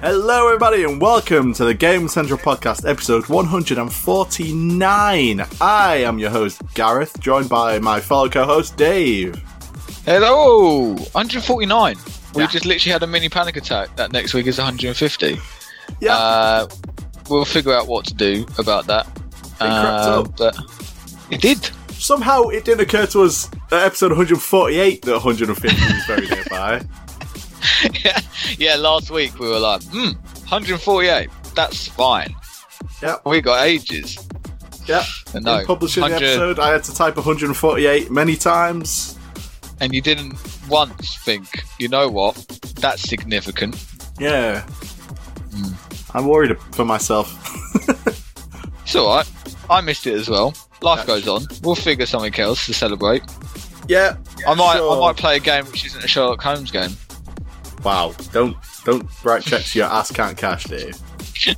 Hello, everybody, and welcome to the Game Central Podcast, episode 149. I am your host, Gareth, joined by my fellow co host, Dave. Hello! 149. We just literally had a mini panic attack. That next week is 150. Yeah, Uh, we'll figure out what to do about that. crept Uh, up. it did. somehow it didn't occur to us at episode 148 that 150 was very nearby. Yeah, yeah. Last week we were like, hmm, 148. That's fine. Yeah, We got ages. yeah. And no, In publishing the episode, I had to type 148 many times. and you didn't once think, you know what? That's significant. Yeah. Hmm. I'm worried for myself. It's all right. I missed it as well. Life That's goes on. We'll figure something else to celebrate. yeah. I might, sure. I might play a game which isn't a Sherlock Holmes game. Wow. Don't don't write checks your ass can't cash, Dave.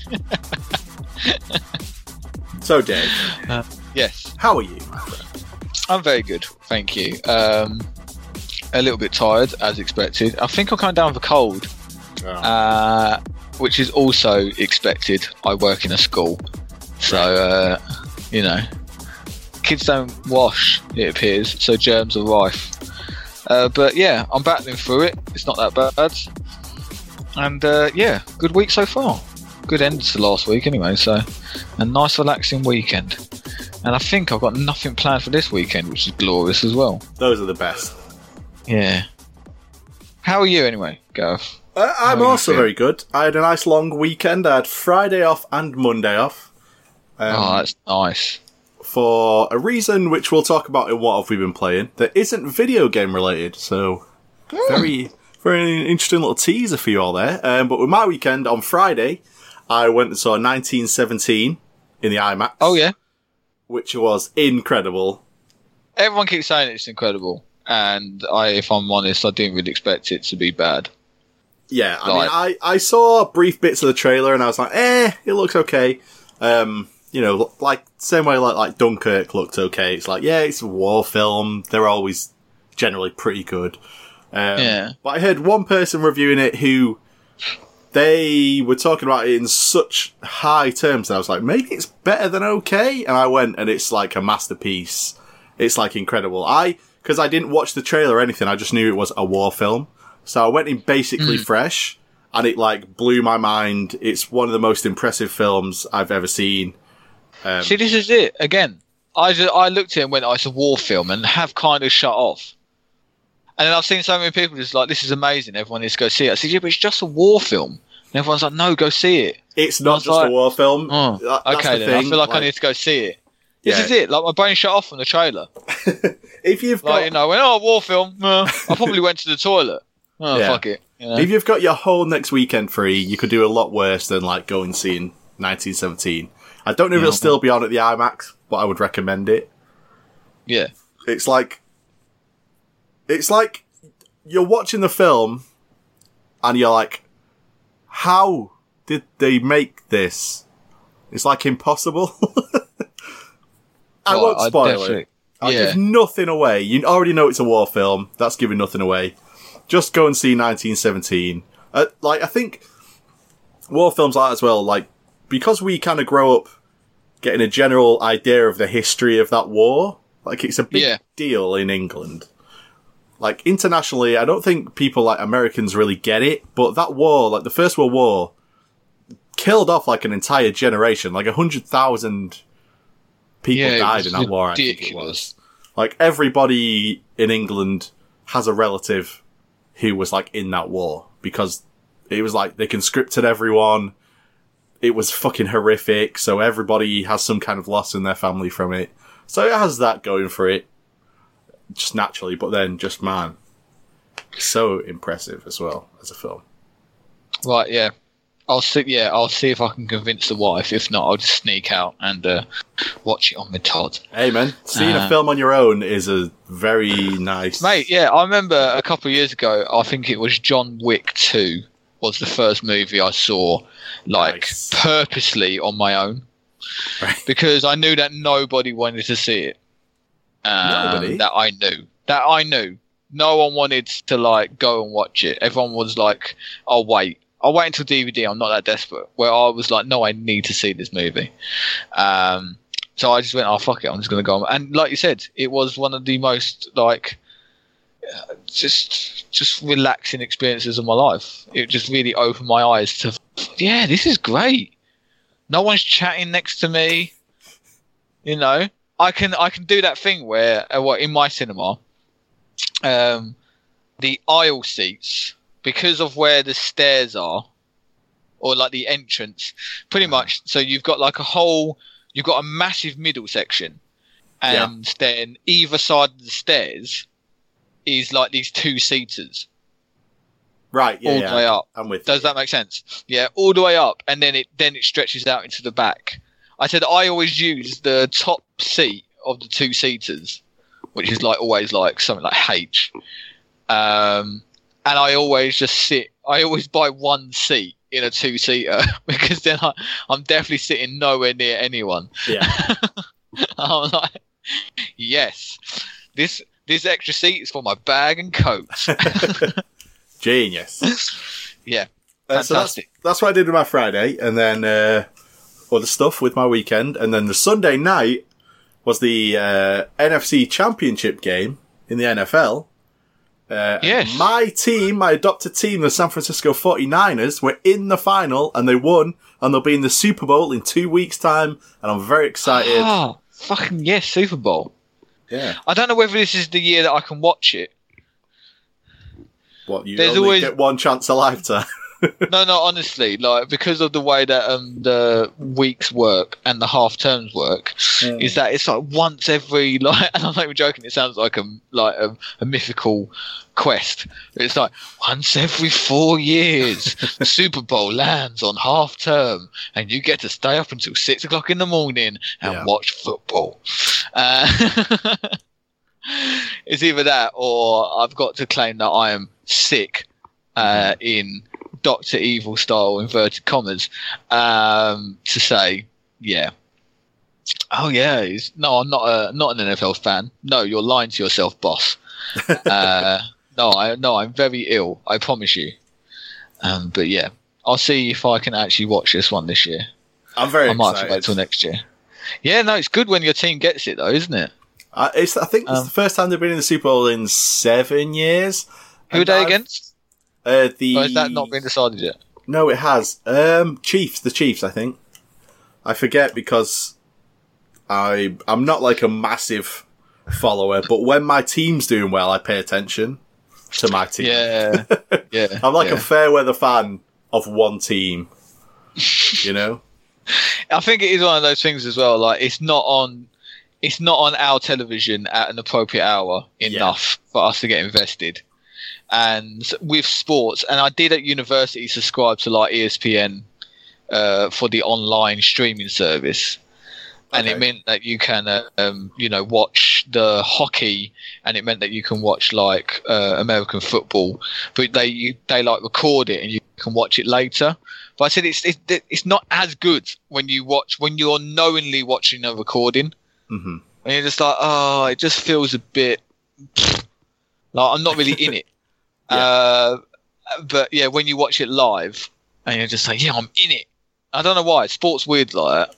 so, Dave, Yes. how are you. I'm very good, thank you. Um, a little bit tired, as expected. I think I'm coming down with a cold, Oh, uh, which is also expected. I work in a school, so uh, you know, kids don't wash. It appears, so germs are rife. Uh, but yeah, I'm battling through it. It's not that bad, and uh, yeah, good week so far. Good end to last week, anyway. So, a nice, relaxing weekend. And I think I've got nothing planned for this weekend, which is glorious as well. Those are the best. Yeah. How are you anyway, Gareth? Uh, I'm also very good. I had a nice long weekend. I had Friday off and Monday off. Um, oh, that's nice. For a reason which we'll talk about in what have we been playing that isn't video game related. So very very interesting little teaser for you all there. Um, but with my weekend on Friday, I went and saw 1917 in the IMAX. Oh yeah. which was incredible. Everyone keeps saying it's incredible, and I, if I'm honest, I didn't really expect it to be bad. Yeah, I Right. mean, I, I saw brief bits of the trailer and I was like, eh, it looks okay. Um, you know, like same way like like Dunkirk looked okay. It's like, yeah, it's a war film. They're always generally pretty good. Um, Yeah. But I heard one person reviewing it who they were talking about it in such high terms that I was like, maybe it's better than okay. And I went and it's like a masterpiece. It's like incredible. I, cause I didn't watch the trailer or anything. I just knew it was a war film. So I went in basically fresh and it like blew my mind. It's one of the most impressive films I've ever seen. Um, See, this is it again. I just, I looked at it and went, "Oh, it's a war film," and have kind of shut off. And then I've seen so many people just like, "This is amazing. Everyone needs to go see it." I said, "Yeah, but it's just a war film." And everyone's like, "No, go see it." it's not was just a war film. Oh, That- that's okay, the then I feel like, I need to go see it. This Yeah. is it. Like my brain shut off from the trailer. If you've got, Like you know, when oh war film, uh, I probably went to the toilet. Oh Yeah. fuck it. You know? If you've got your whole next weekend free, you could do a lot worse than like going and seeing 1917. I don't know if Yeah. it'll still be on at the IMAX, but I would recommend it. yeah, It's like, it's like you're watching the film and you're like, how did they make this? It's like impossible. I won't spoil it. I'll yeah. give nothing away. You already know it's a war film. That's giving nothing away. Just go and see 1917. Uh, like, I think war films like that as well, like, because we kind of grow up getting a general idea of the history of that war, like, it's a big Yeah. deal in England. Like, internationally, I don't think people like Americans really get it, but that war, like the First World War, killed off like an entire generation. Like, a hundred thousand people Yeah, died in that war, I think it was. Like, everybody in England has a relative who was like in that war because it was like they conscripted everyone. It was fucking horrific. So everybody has some kind of loss in their family from it. So it has that going for it. Just naturally, but then just man, so impressive as well as a film. Right, yeah. I'll see. Yeah, I'll see if I can convince the wife. If not, I'll just sneak out and uh, watch it on with Todd. Hey man, seeing a Uh, film on your own is a very nice. Mate, yeah, I remember a couple of years ago. I think it was John Wick Two was the first movie I saw, like Nice. purposely on my own, Right. because I knew that nobody wanted to see it. Um, Nobody? that I knew. That I knew. No one wanted to like go and watch it. Everyone was like, "I'll wait. I'll wait until DVD. I'm not that desperate." Where I was like, "No, I need to see this movie." Um, so I just went, "Oh fuck it, I'm just gonna go." on." And like you said, it was one of the most like just just relaxing experiences of my life. It just really opened my eyes to, yeah, this is great. No one's chatting next to me. You know, I can I can do that thing where, uh, what in my cinema, um, the aisle seats because of where the stairs are, or like the entrance, pretty much. So you've got like a whole, you've got a massive middle section, Yeah. and then either side of the stairs is like these two seaters Right, yeah, all yeah. the way up. I'm with Does that make sense? Yeah, all the way up, and then it then it stretches out into the back. I said I always use the top seat of the two seaters, which is like always like something like H. Um, and I always just sit. I always buy one seat in a two seater because then I, I'm definitely sitting nowhere near anyone. Yeah. I'm like, yes, this this extra seat is for my bag and coat. Genius. yeah, Uh, so that's, fantastic. that's what I did with my Friday, and then uh, other stuff with my weekend, and then the Sunday night was the uh, NFC Championship game in the NFL. Uh, Yes. My team, my adopted team, the San Francisco 49ers, were in the final and they won, and they'll be in the Super Bowl in two weeks' time, and I'm very excited. Oh, fucking yes, Super Bowl. Yeah. I don't know whether this is the year that I can watch it. What, you There's only always- get one chance a lifetime. No, no, honestly, like because of the way that um the weeks work and the half terms work, is that it's like once every like, and I'm not even joking. It sounds like a like a, a mythical quest. It's like once every four years, the Super Bowl lands on half term, and you get to stay up until six o'clock in the morning and Yeah. watch football. Uh, it's either that or I've got to claim that I am sick uh, in Doctor Evil style inverted commas um, to say, yeah. Oh yeah, he's, no, I'm not a not an NFL fan. No, you're lying to yourself, boss. uh, no, I no, I'm very ill. I promise you. Um, but yeah, I'll see if I can actually watch this one this year. I'm very I might have to wait excited. till next year. Yeah, no, it's good when your team gets it though, isn't it? Uh, it's, I think it's Um, the first time they've been in the Super Bowl in seven years. Who are they I've- against? Uh, the Or has that not been decided yet? No, it has. Um, Chiefs, the Chiefs, I think. I forget because I I'm not like a massive follower, but when my team's doing well, I pay attention to my team. Yeah, yeah. I'm like yeah. a fair weather fan of one team. You know? I think it is one of those things as well. Like it's not on, it's not on our television at an appropriate hour enough for us to get invested. And with sports, and I did at university subscribe to like ESPN uh, for the online streaming service, and Okay. it meant that you can, uh, um, you know, watch the hockey, and it meant that you can watch like uh, American football, but they you, they like record it and you can watch it later. But I said it's it's it's not as good when you watch when you're knowingly watching a recording, hmm and you're just like, oh, it just feels a bit like I'm not really in it. Yeah. uh, but yeah, when you watch it live, and you're just like, yeah, I'm in it. I don't know why sports weird like that,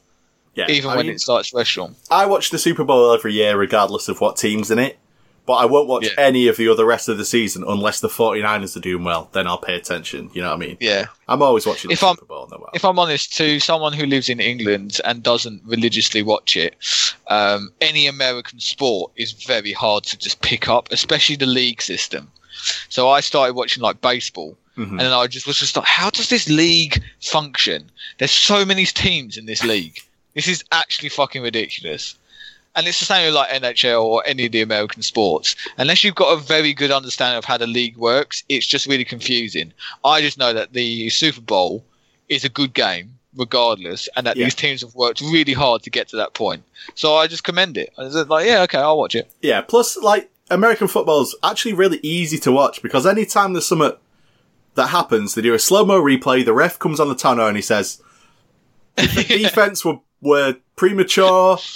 Yeah. even I when mean, it's like restaurant. I watch the Super Bowl every year, regardless of what team's in it. But I won't watch Yeah. any of the other rest of the season unless the 49ers are doing well. Then I'll pay attention. You know what I mean? Yeah. I'm always watching the If I'm- Super Bowl. No, if I'm honest, to someone who lives in England and doesn't religiously watch it, um, any American sport is very hard to just pick up, especially the league system. So I started watching like baseball, Mhm. and then I just was just like, how does this league function? There's so many teams in this league. This is actually fucking ridiculous. and it's the same with like NHL or any of the American sports. Unless you've got a very good understanding of how the league works, it's just really confusing. I just know that the Super Bowl is a good game regardless, and that Yeah. these teams have worked really hard to get to that point. So I just commend it. I was like, yeah, okay, I'll watch it. Yeah, plus, like, American football's actually really easy to watch because anytime there's something that happens, they do a slow mo replay, the ref comes on the tunnel and he says, "The defense were, were premature.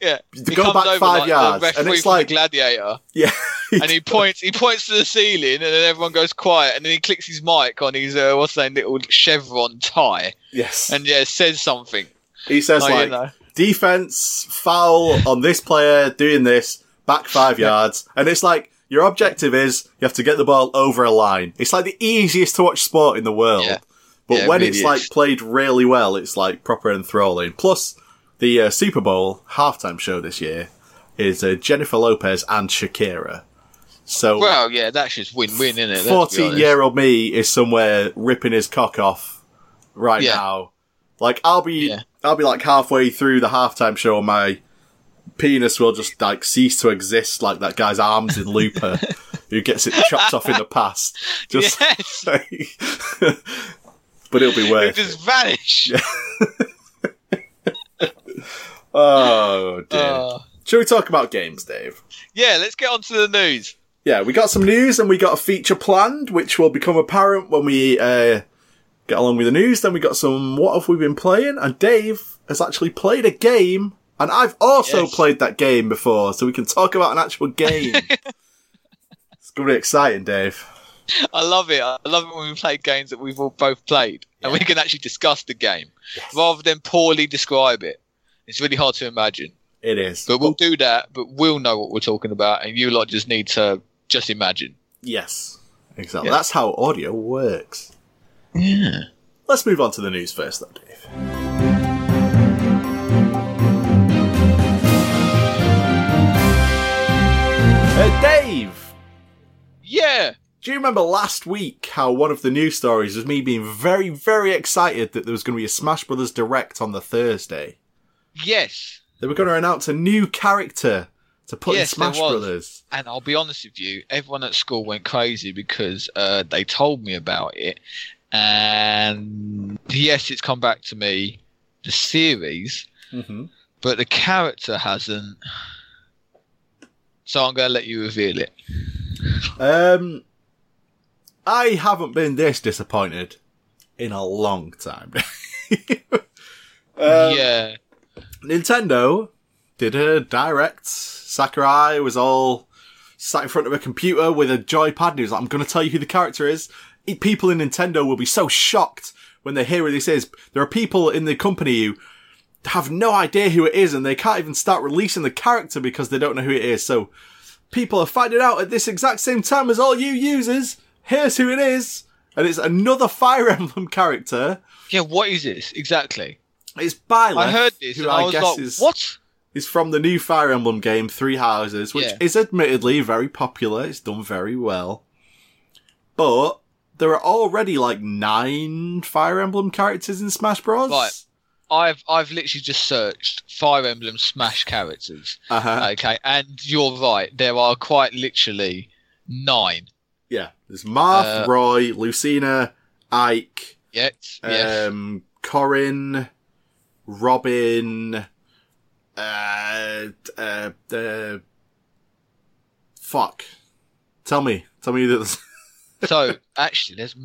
Yeah, To He go back five like, yards, and it's like- gladiator. Yeah. and he points he points to the ceiling and then everyone goes quiet and then he clicks his mic on his uh, what's that little chevron tie yes. and yeah says something he says, Like, you know. defense, foul on this player doing this, back five yards. And it's like, your objective is you have to get the ball over a line. It's like the easiest to watch sport in the world. Yeah. But Yeah, when really it's is. like played really well, it's like proper enthralling. Plus, the uh, Super Bowl halftime show this year is uh, Jennifer Lopez and Shakira. So, well yeah that's just win-win isn't it Fourteen-year-old me is somewhere ripping his cock off right Yeah. now. Like, I'll be. I'll be like halfway through the halftime show and my penis will just like cease to exist like that guy's arms in Looper who gets it chopped off in the past. Just, yes but it'll be it worth it. just vanish Oh dear. Uh, Shall we talk about games, Dave? yeah let's get on to the news Yeah, we got some news and we got a feature planned, which will become apparent when we uh, get along with the news. Then we got some what have we been playing, and Dave has actually played a game, and I've also Yes. played that game before, so we can talk about an actual game. it's gonna be exciting, Dave. I love it. I love it when we play games that we've all both played and we can actually discuss the game rather than poorly describe it. It's really hard to imagine. It is. But we'll do that, but we'll know what we're talking about and you lot just need to just imagine. yes, exactly. Yeah. That's how audio works. Yeah. Let's move on to the news first, though, Dave. Uh, Dave, Yeah. do you remember last week how one of the news stories was me being very, very excited that there was going to be a Smash Brothers Direct on the Thursday? Yes. They were going to announce a new character to put Yes, in Smash. Brothers. And I'll be honest with you, everyone at school went crazy because uh, they told me about it. And yes, it's come back to me, the series, Mm-hmm. but the character hasn't. So I'm going to let you reveal it. Um, I haven't been this disappointed in a long time. Um, yeah. Nintendo did a direct. Sakurai was all sat in front of a computer with a joypad and he was like, I'm going to tell you who the character is. People in Nintendo will be so shocked when they hear who this is. There are people in the company who have no idea who it is and they can't even start releasing the character because they don't know who it is. So people are finding out at this exact same time as all you users. Here's who it is. And it's another Fire Emblem character. Yeah, what is this exactly? It's Byleth, I heard this who I, I was guess like, is what? is from the new Fire Emblem game, Three Houses, which Yeah. is admittedly very popular. It's done very well. But there are already like nine Fire Emblem characters in Smash Bros. Right. I've I've literally just searched Fire Emblem Smash characters. Uh-huh. Okay, and you're right. There are quite literally nine. yeah. There's Marth, Uh, Roy, Lucina, Ike, Yes. yes. um, Corrin, Robin, uh, uh, uh, fuck. Tell me. Tell me that. so actually, there's.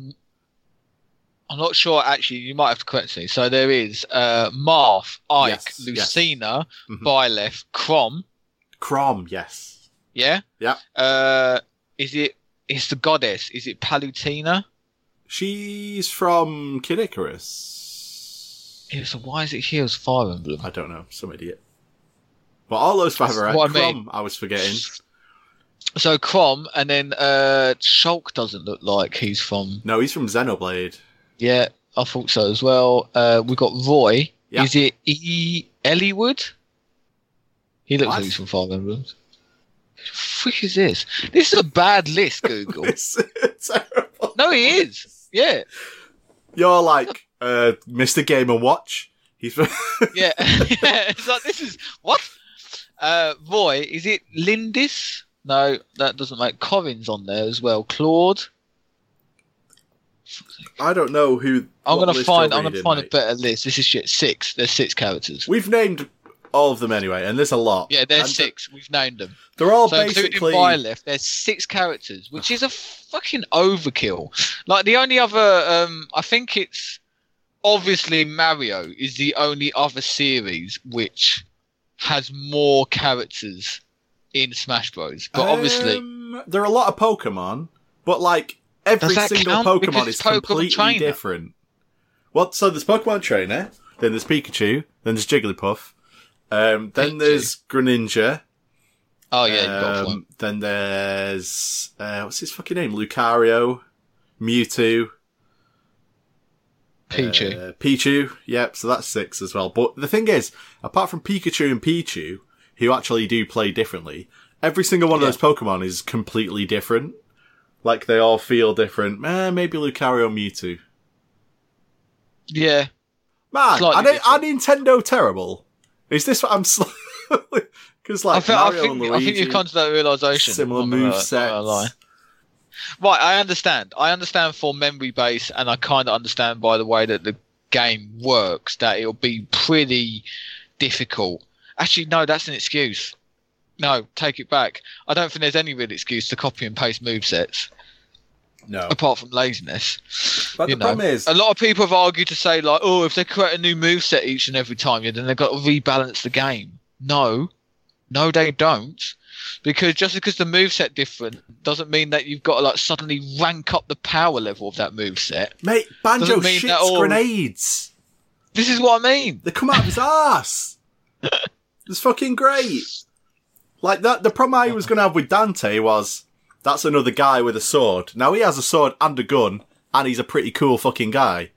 I'm not sure. Actually, you might have to correct me. So there is uh, Marth, Ike, Yes, yes. Lucina, Mhm. Byleth, Chrom. Chrom, yes. Yeah. Yeah. Uh, is it? Is the goddess? Is it Palutena? She's from Kid Icarus. Yeah, so why is it here as Fire Emblem? I don't know, some idiot. But all those five are right. what I Chrom, mean. I was forgetting. So Chrom, and then uh, Shulk doesn't look like he's from. No, he's from Xenoblade. Yeah, I thought so as well. Uh, we got Roy. Yeah. Is it E. Eliwood? He looks What? like he's from Fire Emblem. Frick is this? This is a bad list, Google. It's terrible. no, he is. Yeah, You're like uh, Mr. Game and Watch. He's from yeah. it's like this is what? Uh, Roy, is it Lindis? No, that doesn't make Corrin's on there as well. Claude. I don't know who. I'm gonna find. I'm gonna find mate. a better list. This is shit. Six. There's six characters. We've named all of them anyway, and there's a lot. Yeah, there's And six. We've named them. They're all So including basically. Byleth, there's six characters, which is a fucking overkill. Like the only other, um, I think it's obviously Mario is the only other series which has more characters in Smash Bros. But obviously, Um, there are a lot of Pokemon, but like every single count? Pokemon it's is Pokemon completely Trainer. different. What? so there's Pokemon Trainer, then there's Pikachu, then there's Jigglypuff, um, then Pikachu. there's Greninja, oh yeah, you've got a um, then there's uh, what's his fucking name? Lucario, Mewtwo, Pichu. uh, Pichu. Yep, so that's six as well. But the thing is, apart from Pikachu and Pichu, who actually do play differently, every single one Yeah. of those Pokemon is completely different. Like they all feel different. Eh, maybe Lucario, Mewtwo. yeah, Man, are, are Nintendo terrible? Is this what I'm? Because like I, think, I think and I think you've come to that realization. similar I'm not gonna- move I'm not gonna lie. sets. Right, I understand. I understand for memory base, and I kind of understand by the way that the game works that it'll be pretty difficult. Actually, no, that's an excuse. No, take it back. I don't think there's any real excuse to copy and paste move sets No, apart from laziness. but you the know, problem is, a lot of people have argued to say like, oh, if they create a new move set each and every time, yeah, then they've got to rebalance the game. No, no, they don't, because just because the move set different doesn't mean that you've got to like suddenly rank up the power level of that move set. mate, Banjo shits all- grenades. This is what I mean. They come out of his ass. It's fucking great. Like that. The problem I was going to have with Dante was that's another guy with a sword. Now he has a sword and a gun, and he's a pretty cool fucking guy.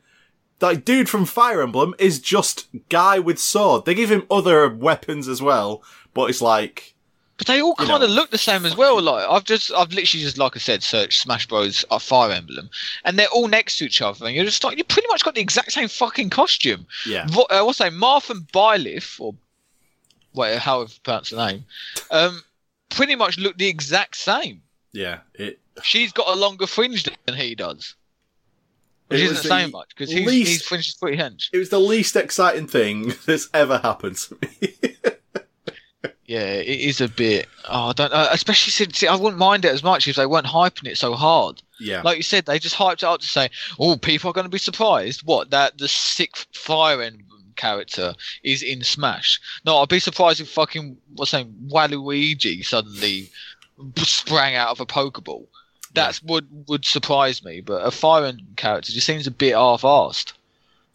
That dude from Fire Emblem is just guy with sword. They give him other weapons as well, but it's like But they all kind of look the same as well. Like I've just, I've literally just, like I said, searched Smash Bros. uh, Fire Emblem, and they're all next to each other, and you're just like, you pretty much got the exact same fucking costume. yeah. Vo- uh, what's that? Marth and Byleth, or wait, however pronounce the name, um, pretty much look the exact same. Yeah, it. She's got a longer fringe than he does, which It isn't the saying much because least- his fringe is pretty hench. It was the least exciting thing that's ever happened to me. Yeah, it is a bit. Oh, I don't know. Especially since I wouldn't mind it as much if they weren't hyping it so hard. yeah, Like you said, they just hyped it up to say, "Oh, people are going to be surprised." What that the sixth Fire Emblem character is in Smash? No, I'd be surprised if fucking what's name Waluigi suddenly sprang out of a Pokeball. That's would would surprise me. But a Fire Emblem character just seems a bit half-assed.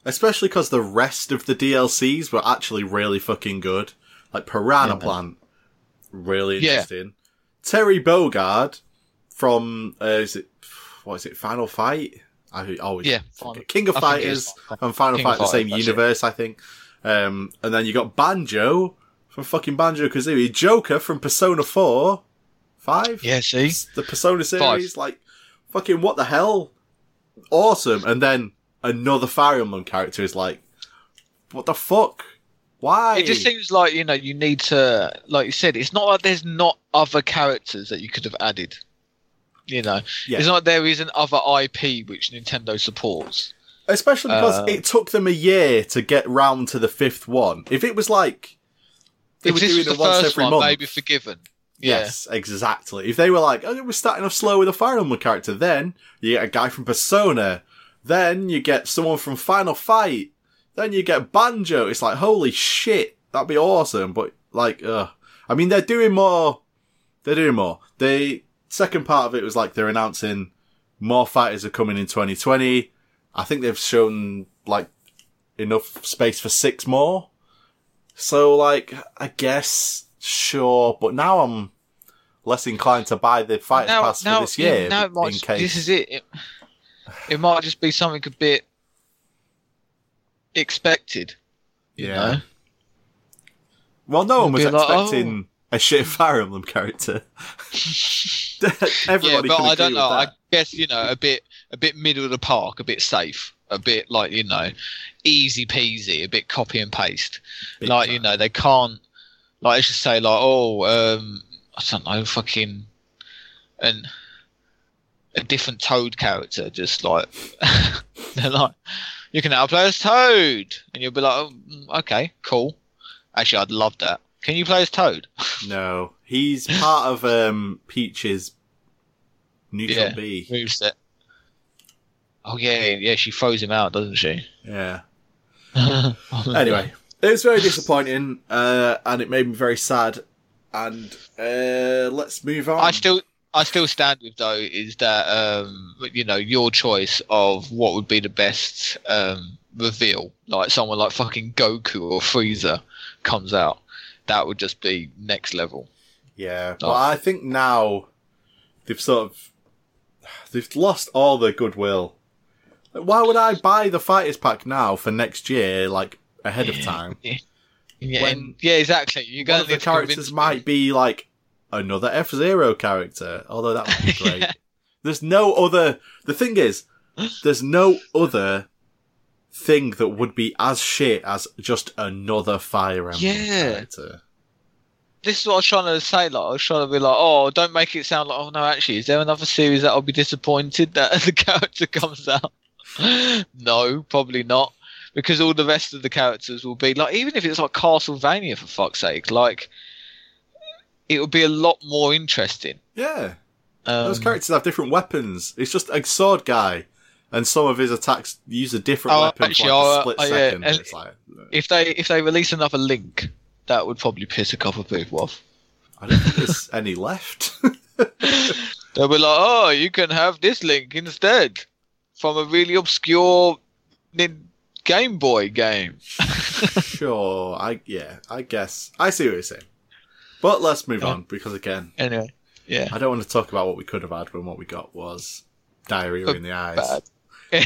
especially because the rest of the DLCs were actually really fucking good. Like Piranha Yeah. Plant, really Yeah. interesting. Terry Bogard from uh, is it what is it? Final Fight. I always Yeah, forget. Final- King of I think it is Fighters and Final King Fight the same Fighters, that's it. universe, I think. Um, and then you got Banjo from fucking Banjo Kazooie, Joker from Persona Four, Five. Yeah, see, the Persona series, like fucking what the hell? Awesome. And then another Fire Emblem character is like, what the fuck? Why? it just seems like you know you need to, like you said, it's not like there's not other characters that you could have added. You know, Yeah. it's not there isn't other IP which Nintendo supports. Especially because Uh, it took them a year to get round to the fifth one. If it was like they if were doing was the it once first every one, month, maybe forgiven. Yeah. Yes, exactly. If they were like, oh, we're starting off slow with a Fire Emblem character, then you get a guy from Persona, then you get someone from Final Fight, then you get Banjo. It's like, holy shit, that'd be awesome. But like, uh, I mean, they're doing more. They're doing more. The second part of it was like they're announcing more fighters are coming in 2020. I think they've shown like enough space for six more. So like, I guess sure, but now I'm less inclined to buy the fighters now, pass now, for this year. yeah, now it might, in case this is it. it. It might just be something a bit expected. You Yeah. know? well, no one was like, oh. expecting a shit Fire Emblem character. yeah, Everybody but can I don't know. I guess you know a bit, a bit middle of the park, a bit safe, a bit like you know, easy peasy, a bit copy and paste. Big like time. you know, they can't. Like let's just say like oh um I don't know fucking and a different Toad character just like they're like you can now play as Toad and you'll be like oh, mm, okay cool actually I'd love that can you play as Toad No, he's part of um, Peach's neutral Yeah. B. moveset oh yeah yeah she throws him out doesn't she Yeah. Anyway, it was very disappointing, uh, and it made me very sad. And uh, let's move on. I still I still stand with though is that um you know your choice of what would be the best um reveal like someone like fucking Goku or Frieza comes out that would just be next level Yeah, Oh. but I think now they've sort of they've lost all their goodwill. Like, Why would I buy the fighters pack now for next year, like ahead of time? yeah When yeah exactly One of the characters might be like another F Zero character, although that would be great. Yeah. There's no other. The thing is, there's no other thing that would be as shit as just another Fire Emblem Yeah. character. this is what I was trying to say. Like, I was trying to be like, oh, don't make it sound like, oh no, actually, is there another series that I'll be disappointed that the character comes out? no, probably not, because all the rest of the characters will be like, even if it's like Castlevania for fuck's sake, like it would be a lot more interesting. Yeah, Um, those characters have different weapons. It's just a sword guy, and some of his attacks use a different Oh, weapon actually, for like oh, a split oh, second. It's like uh, if they if they release another Link, that would probably piss a couple of people off. I don't think there's any left. They'll be like, oh, you can have this link instead from a really obscure Nin- Game Boy game. sure, I yeah, I guess I see what you're saying. But let's move Yeah. on because again, Anyway, yeah, I don't want to talk about what we could have had when what we got was diarrhea in the eyes. bad.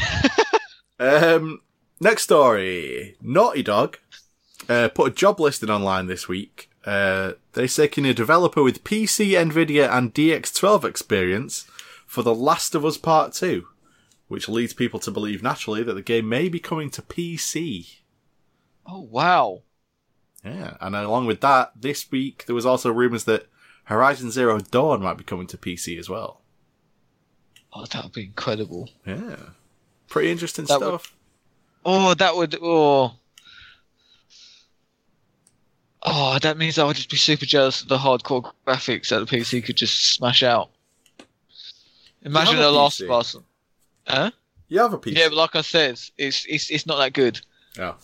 Um, next story. Naughty Dog uh, put a job listing online this week. Uh, they're seeking a developer with PC, Nvidia, and DX12 experience for The Last of Us Part 2, which leads people to believe naturally that the game may be coming to PC. oh wow, Yeah, and along with that, this week there was also rumours that Horizon Zero Dawn might be coming to PC as well. oh that would be incredible. Yeah. Pretty interesting That would- stuff. Oh, that would oh. Oh, that means I would just be super jealous of the hardcore graphics that the PC could just smash out. Imagine The Last Us. Huh? You have a PC. Yeah, but like I said, it's it's it's not that good. Oh.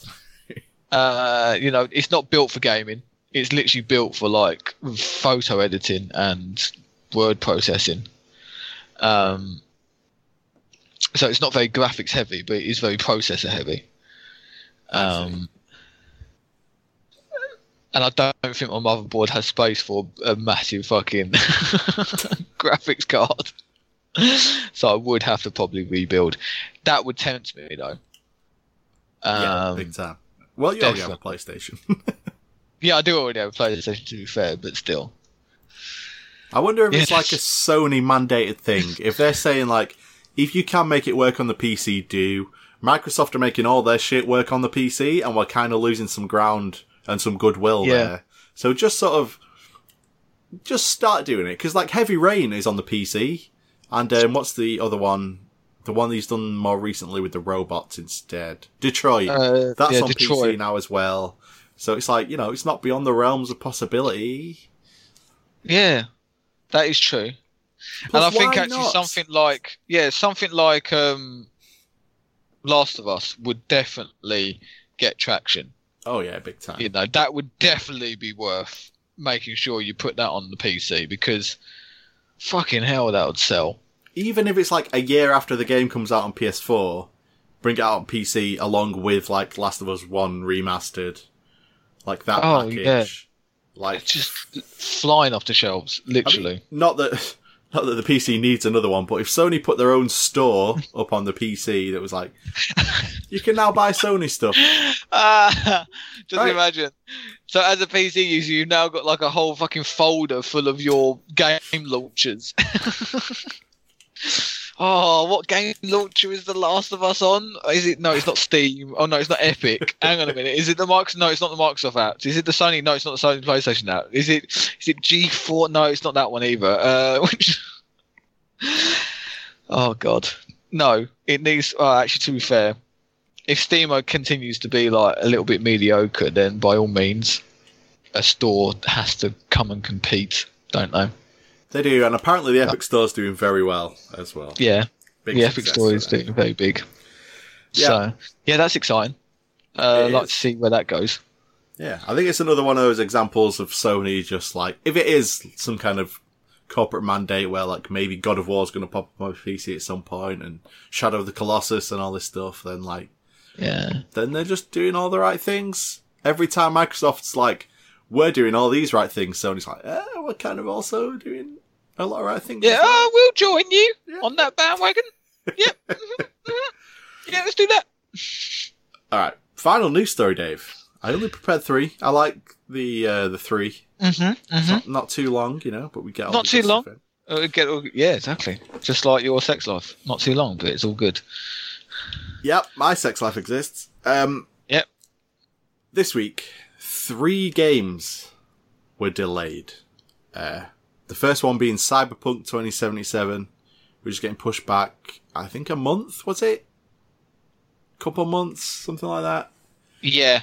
uh, you know, it's not built for gaming. It's literally built for like photo editing and word processing. Um, so it's not very graphics heavy, but it is very processor heavy. Um, and I don't think my motherboard has space for a massive fucking graphics card. so I would have to probably rebuild. That would tempt me though. yeah, Um, big time. Well, you already have a PlayStation. Yeah, I do already have a PlayStation to be fair, but still. I wonder if it's Yes. like a Sony mandated thing. If they're saying like, if you can make it work on the PC, do. Microsoft are making all their shit work on the PC, and we're kind of losing some ground and some goodwill Yeah. there. So just sort of, just start doing it because like Heavy Rain is on the PC, and um, what's the other one? The one he's done more recently with the robots instead. Detroit. Uh, That's yeah, on Detroit. PC now as well. So it's like you know, it's not beyond the realms of possibility. Yeah, that is true. Plus, and I think actually not? something like yeah, something like um, Last of Us would definitely get traction. Oh yeah, big time. You know, that would definitely be worth making sure you put that on the PC because fucking hell, that would sell. Even if it's like a year after the game comes out on PS4, bring it out on PC along with like Last of Us One remastered, like that Oh, package. yeah. Like Just flying off the shelves, I mean, literally. not that. Not that the PC needs another one, but if Sony put their own store up on the PC that was like, you can now buy Sony stuff. Ah, just Right. imagine. So as a PC user, you've now got like a whole fucking folder full of your game launchers. Oh, what game launcher is The Last of Us on? Is it? No, it's not Steam. Oh no, it's not Epic. Hang on a minute. Is it the Microsoft? No, it's not the Microsoft app. Is it the Sony? No, it's not the Sony PlayStation app. Is it? Is it G4? No, it's not that one either. Uh, which? oh God, no. It needs. Oh, actually, to be fair, if Steamo continues to be like a little bit mediocre, then by all means, a store has to come and compete, don't they? They do, and apparently the Epic Store's doing very well as well. Yeah, Big the Epic Store is doing very big. Yeah. So yeah, that's exciting. Uh, I'd like is. to see where that goes. Yeah, I think it's another one of those examples of Sony just like if it is some kind of corporate mandate where like maybe God of War's going to pop up on PC at some point and Shadow of the Colossus and all this stuff, then like Yeah, then they're just doing all the right things. Every time Microsoft's like, we're doing all these right things, Sony's like, eh, we're kind of also doing a lot of right things. yeah. well." Oh, we'll join you Yeah. on that bandwagon. yep. mhm, mhm. Yeah, let's do that. All right, final news story, Dave. I only prepared three. I like the uh, the three. Mm-hmm, mm-hmm. Not, not too long, you know, but we get all Not too long. Uh, get, yeah, exactly. Just like your sex life. Not too long, but it's all good. Yep, my sex life exists. Um, Yep. this week, three games were delayed. Uh, the first one being Cyberpunk 2077, which is getting pushed back, I think a month, was it? Couple months, something like that. Yeah,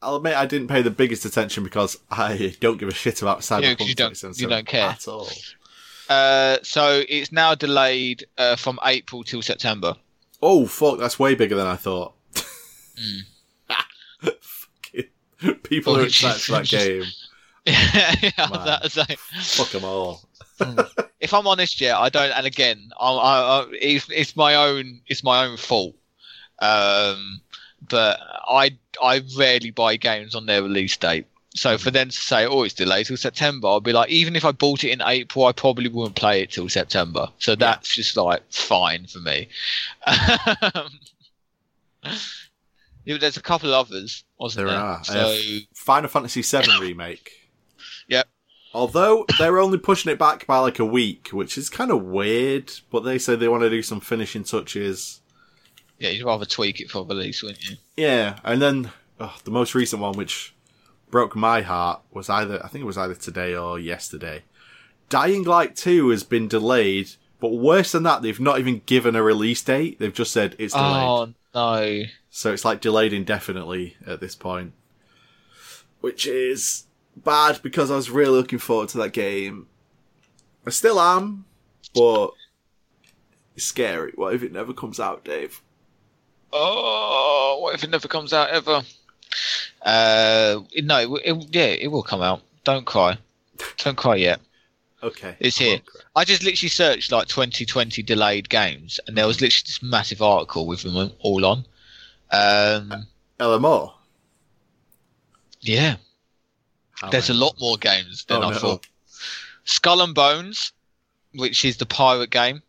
I'll admit I didn't pay the biggest attention because I don't give a shit about Cyberpunk 'cause you don't- 2077 you don't care. at all. Uh, so it's now delayed uh, from April till September. Oh fuck, that's way bigger than I thought. Fucking People are excited for that game. yeah, I was Man. about to say. Fuck them all. if I'm honest, yeah, I don't. And again, I, I, I, it's, it's my own. It's my own fault. Um, but I I rarely buy games on their release date. So for them to say, "Oh, it's delayed till September," I'll be like, even if I bought it in April, I probably wouldn't play it till September. So that's just like fine for me. There's a couple of others, wasn't There there? are. So Uh, Final Fantasy VII remake. Yep. Although they're only pushing it back by like a week, which is kind of weird, but they say they want to do some finishing touches. yeah, you'd rather tweak it for release, wouldn't you? Yeah, and then oh, the most recent one, which broke my heart, was either I think it was either today or yesterday. Dying Light Two has been delayed, but worse than that, they've not even given a release date. They've just said it's delayed. Oh no. So it's like delayed indefinitely at this point. Which is bad because I was really looking forward to that game. I still am, but it's scary. What if it never comes out, Dave? Oh, what if it never comes out ever? Uh, no, it, it, yeah, it will come out. Don't cry. Don't cry yet. Okay. It's here. I just literally searched like 2020 delayed games, and there was literally this massive article with them all on. Um, LMO. yeah, How there's a lot more games than Oh, I no. thought. Skull and Bones, which is the pirate game.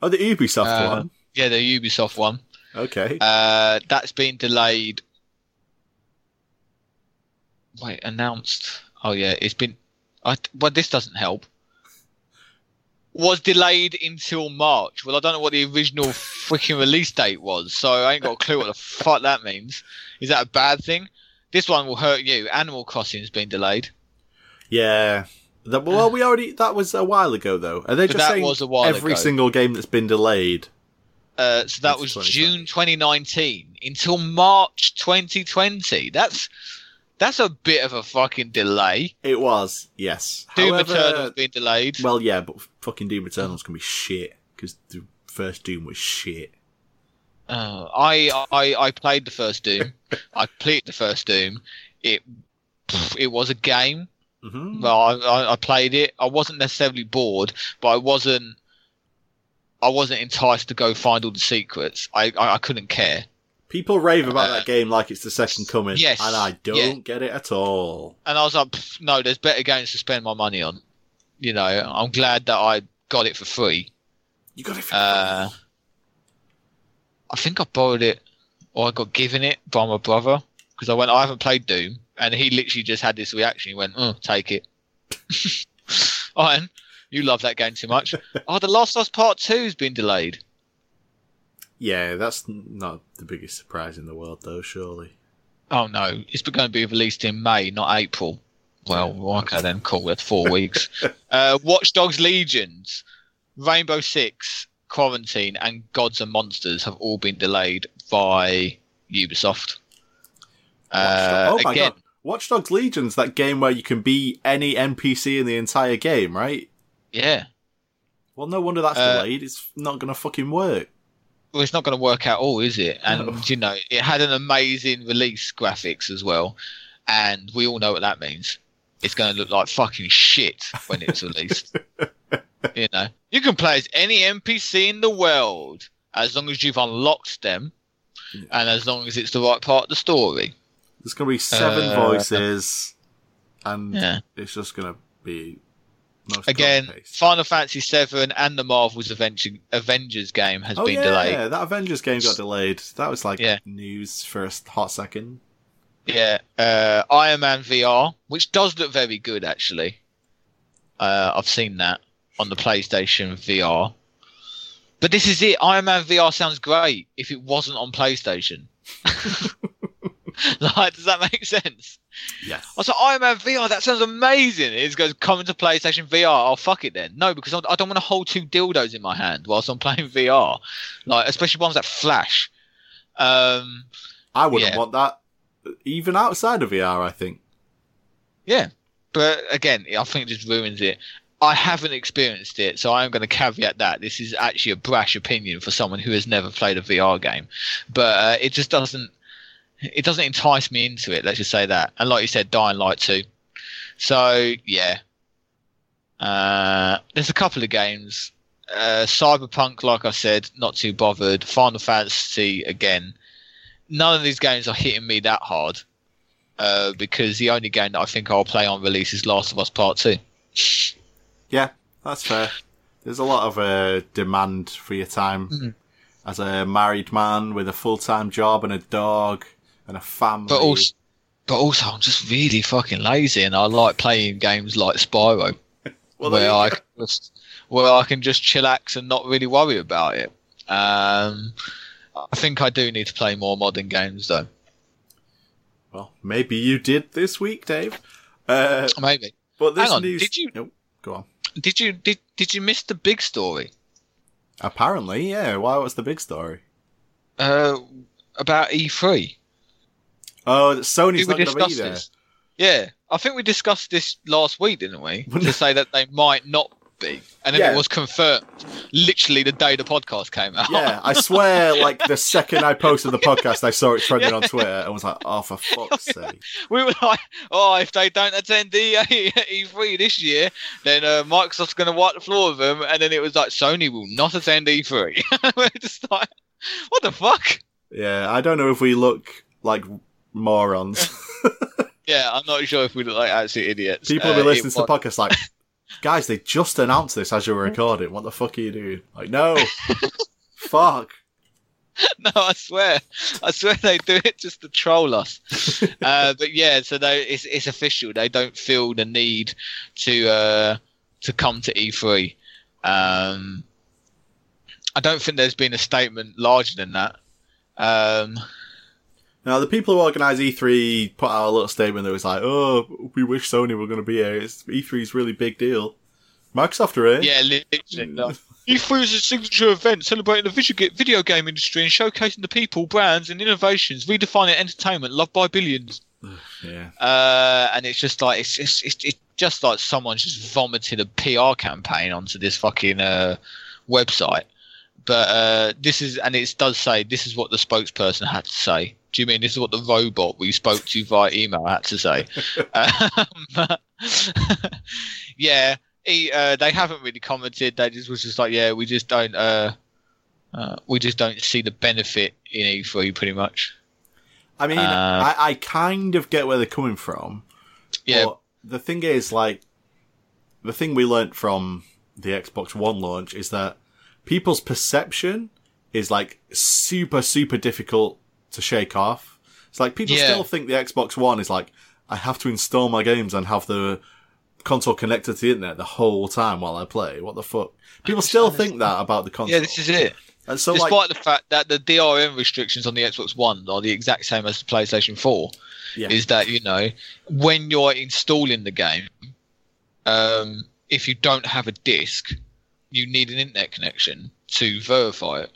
Oh, the Ubisoft Uh, one. Yeah, the Ubisoft one. Okay. Uh, that's been delayed. Wait, announced. Oh yeah, it's been. I, well, this doesn't help. Was delayed until March. Well, I don't know what the original freaking release date was, so I ain't got a clue what the fuck that means. Is that a bad thing? This one will hurt you. Animal Crossing's been delayed. yeah. That, well, we already. That was a while ago, though. Are they just that saying was a while every ago. single game that's been delayed? Uh, so that was 2020. June 2019 until March 2020. That's that's a bit of a fucking delay. It was, yes. Doom However, Eternal's been delayed. Well, yeah, but fucking Doom Eternal's gonna be shit because the first Doom was shit. Uh, I, I I played the first Doom. I played the first Doom. It it was a game. hmm Well, I, I, played it. I wasn't necessarily bored, but I wasn't. I wasn't enticed to go find all the secrets. I I, I couldn't care. People rave about Uh, that game like it's the second coming, yes, and I don't yeah. get it at all. And I was like, no, there's better games to spend my money on. You know, I'm glad that I got it for free. You got it. For Uh, I think I borrowed it or I got given it by my brother because I went, I haven't played Doom. And he literally just had this reaction. He went, oh, take it. Iron. You love that game too much. oh, The Last of Us Part 2's been delayed. Yeah, that's not the biggest surprise in the world, though. Surely. Oh no, it's going to be released in May, not April. Well, okay then, cool. That's four weeks. Uh, Watch Dogs Legions, Rainbow Six, Quarantine, and Gods and Monsters have all been delayed by Ubisoft. Uh, oh my again, god! Watch Dogs Legion's that game where you can be any NPC in the entire game, right? yeah. Well, no wonder that's Uh, delayed. It's not going to fucking work. Well, it's not going to work out all, is it? And No. you know, it had an amazing release graphics as well, and we all know what that means. It's going to look like fucking shit when it's released. you know, you can play as any NPC in the world as long as you've unlocked them, and as long as it's the right part of the story. There's going to be seven Uh, voices, and Yeah. it's just going to be Again, copy-paste. Final Fantasy VII and the Marvel's Avenger- Avengers game has Oh been yeah, delayed. Yeah, that Avengers game got delayed. That was like Yeah. news for a hot second. Yeah, uh, Iron Man VR, which does look very good actually. Uh, I've seen that on the PlayStation VR. But this is it. Iron Man VR sounds great if it wasn't on PlayStation. like, does that make sense? Yes. I was like, Iron Man VR, that sounds amazing. It goes, coming to PlayStation VR. Oh, fuck it then. No, because I don't want to hold two dildos in my hand whilst I'm playing VR. Like, especially ones that flash. Um, I wouldn't yeah. want that even outside of VR. I think. Yeah, but again, I think it just ruins it. I haven't experienced it, so I'm going to caveat that this is actually a brash opinion for someone who has never played a VR game. But uh, it just doesn't, it doesn't entice me into it. Let's just say that. And like you said, Dying Light 2. So yeah, uh, there's a couple of games. Uh, Cyberpunk, like I said, not too bothered. Final Fantasy again. None of these games are hitting me that hard uh, because the only game that I think I'll play on release is Last of Us Part Two. Yeah, that's fair. There's a lot of uh, demand for your time Mhm. as a married man with a full time job and a dog and a family. But also, but also, I'm just really fucking lazy, and I like playing games like Spyro, well, where I can just, where I can just chillax and not really worry about it. Um, I think I do need to play more modern games, though. well, maybe you did this week, Dave. Uh, Maybe. but this Hang on, news. did you- Nope, go on. Did you did did you miss the big story Apparently, yeah. Why? What's the big story? uh, about E3? Oh, that Sony's not going to be there. this? Yeah, I think we discussed this last week, didn't we? to say that they might not be, and then Yeah. it was confirmed literally the day the podcast came out. Yeah, I swear, like the second I posted the podcast, I saw it trending on Twitter and was like, "Oh, for fuck's sake!" we were like, "Oh, if they don't attend E E3 this year, then uh, Microsoft's going to wipe the floor with them." And then it was like, "Sony will not attend E3." we're just like, "What the fuck?" Yeah, I don't know if we look like morons. Yeah, I'm not sure if we look like absolute idiots. People will Uh, be listening it to the podcast like, "Guys, they just announced this as you were recording. What the fuck are you doing?" Like, no, fuck. no, I swear, I swear they do it just to troll us. uh, but yeah, so they, it's it's official. They don't feel the need to uh, to come to E3. Um, I don't think there's been a statement larger than that. Um, Now, the people who organise E3 put out a little statement that was like, "Oh, we wish Sony were going to be here. It's, E3's a really big deal." Microsoft are here. yeah, literally. like, E3 is a signature event celebrating the video, game industry and showcasing the people, brands, and innovations redefining entertainment loved by billions. yeah. uh, and it's just like it's just it's, it's just like someone's just vomited a PR campaign onto this fucking uh, website. But uh, this is, and it does say this is what the spokesperson had to say. Do you mean this is what the robot we spoke to via email had to say? um, yeah, he, uh, they haven't really commented. They just was just like, yeah, we just don't, uh, uh, we just don't see the benefit in E3, pretty much. I mean, Uh, I, I kind of get where they're coming from. Yeah, the thing is, like, the thing we learnt from the Xbox One launch is that people's perception is like super, super difficult to shake off. It's like people Yeah. still think the Xbox One is like, I have to install my games and have the console connected to the internet the whole time while I play. What the fuck? People still think that about the console. Yeah, this is it. and so Despite like, the fact that the DRM restrictions on the Xbox One are the exact same as the PlayStation 4, yeah, is that, you know, when you're installing the game, um, if you don't have a disc, you need an internet connection to verify it.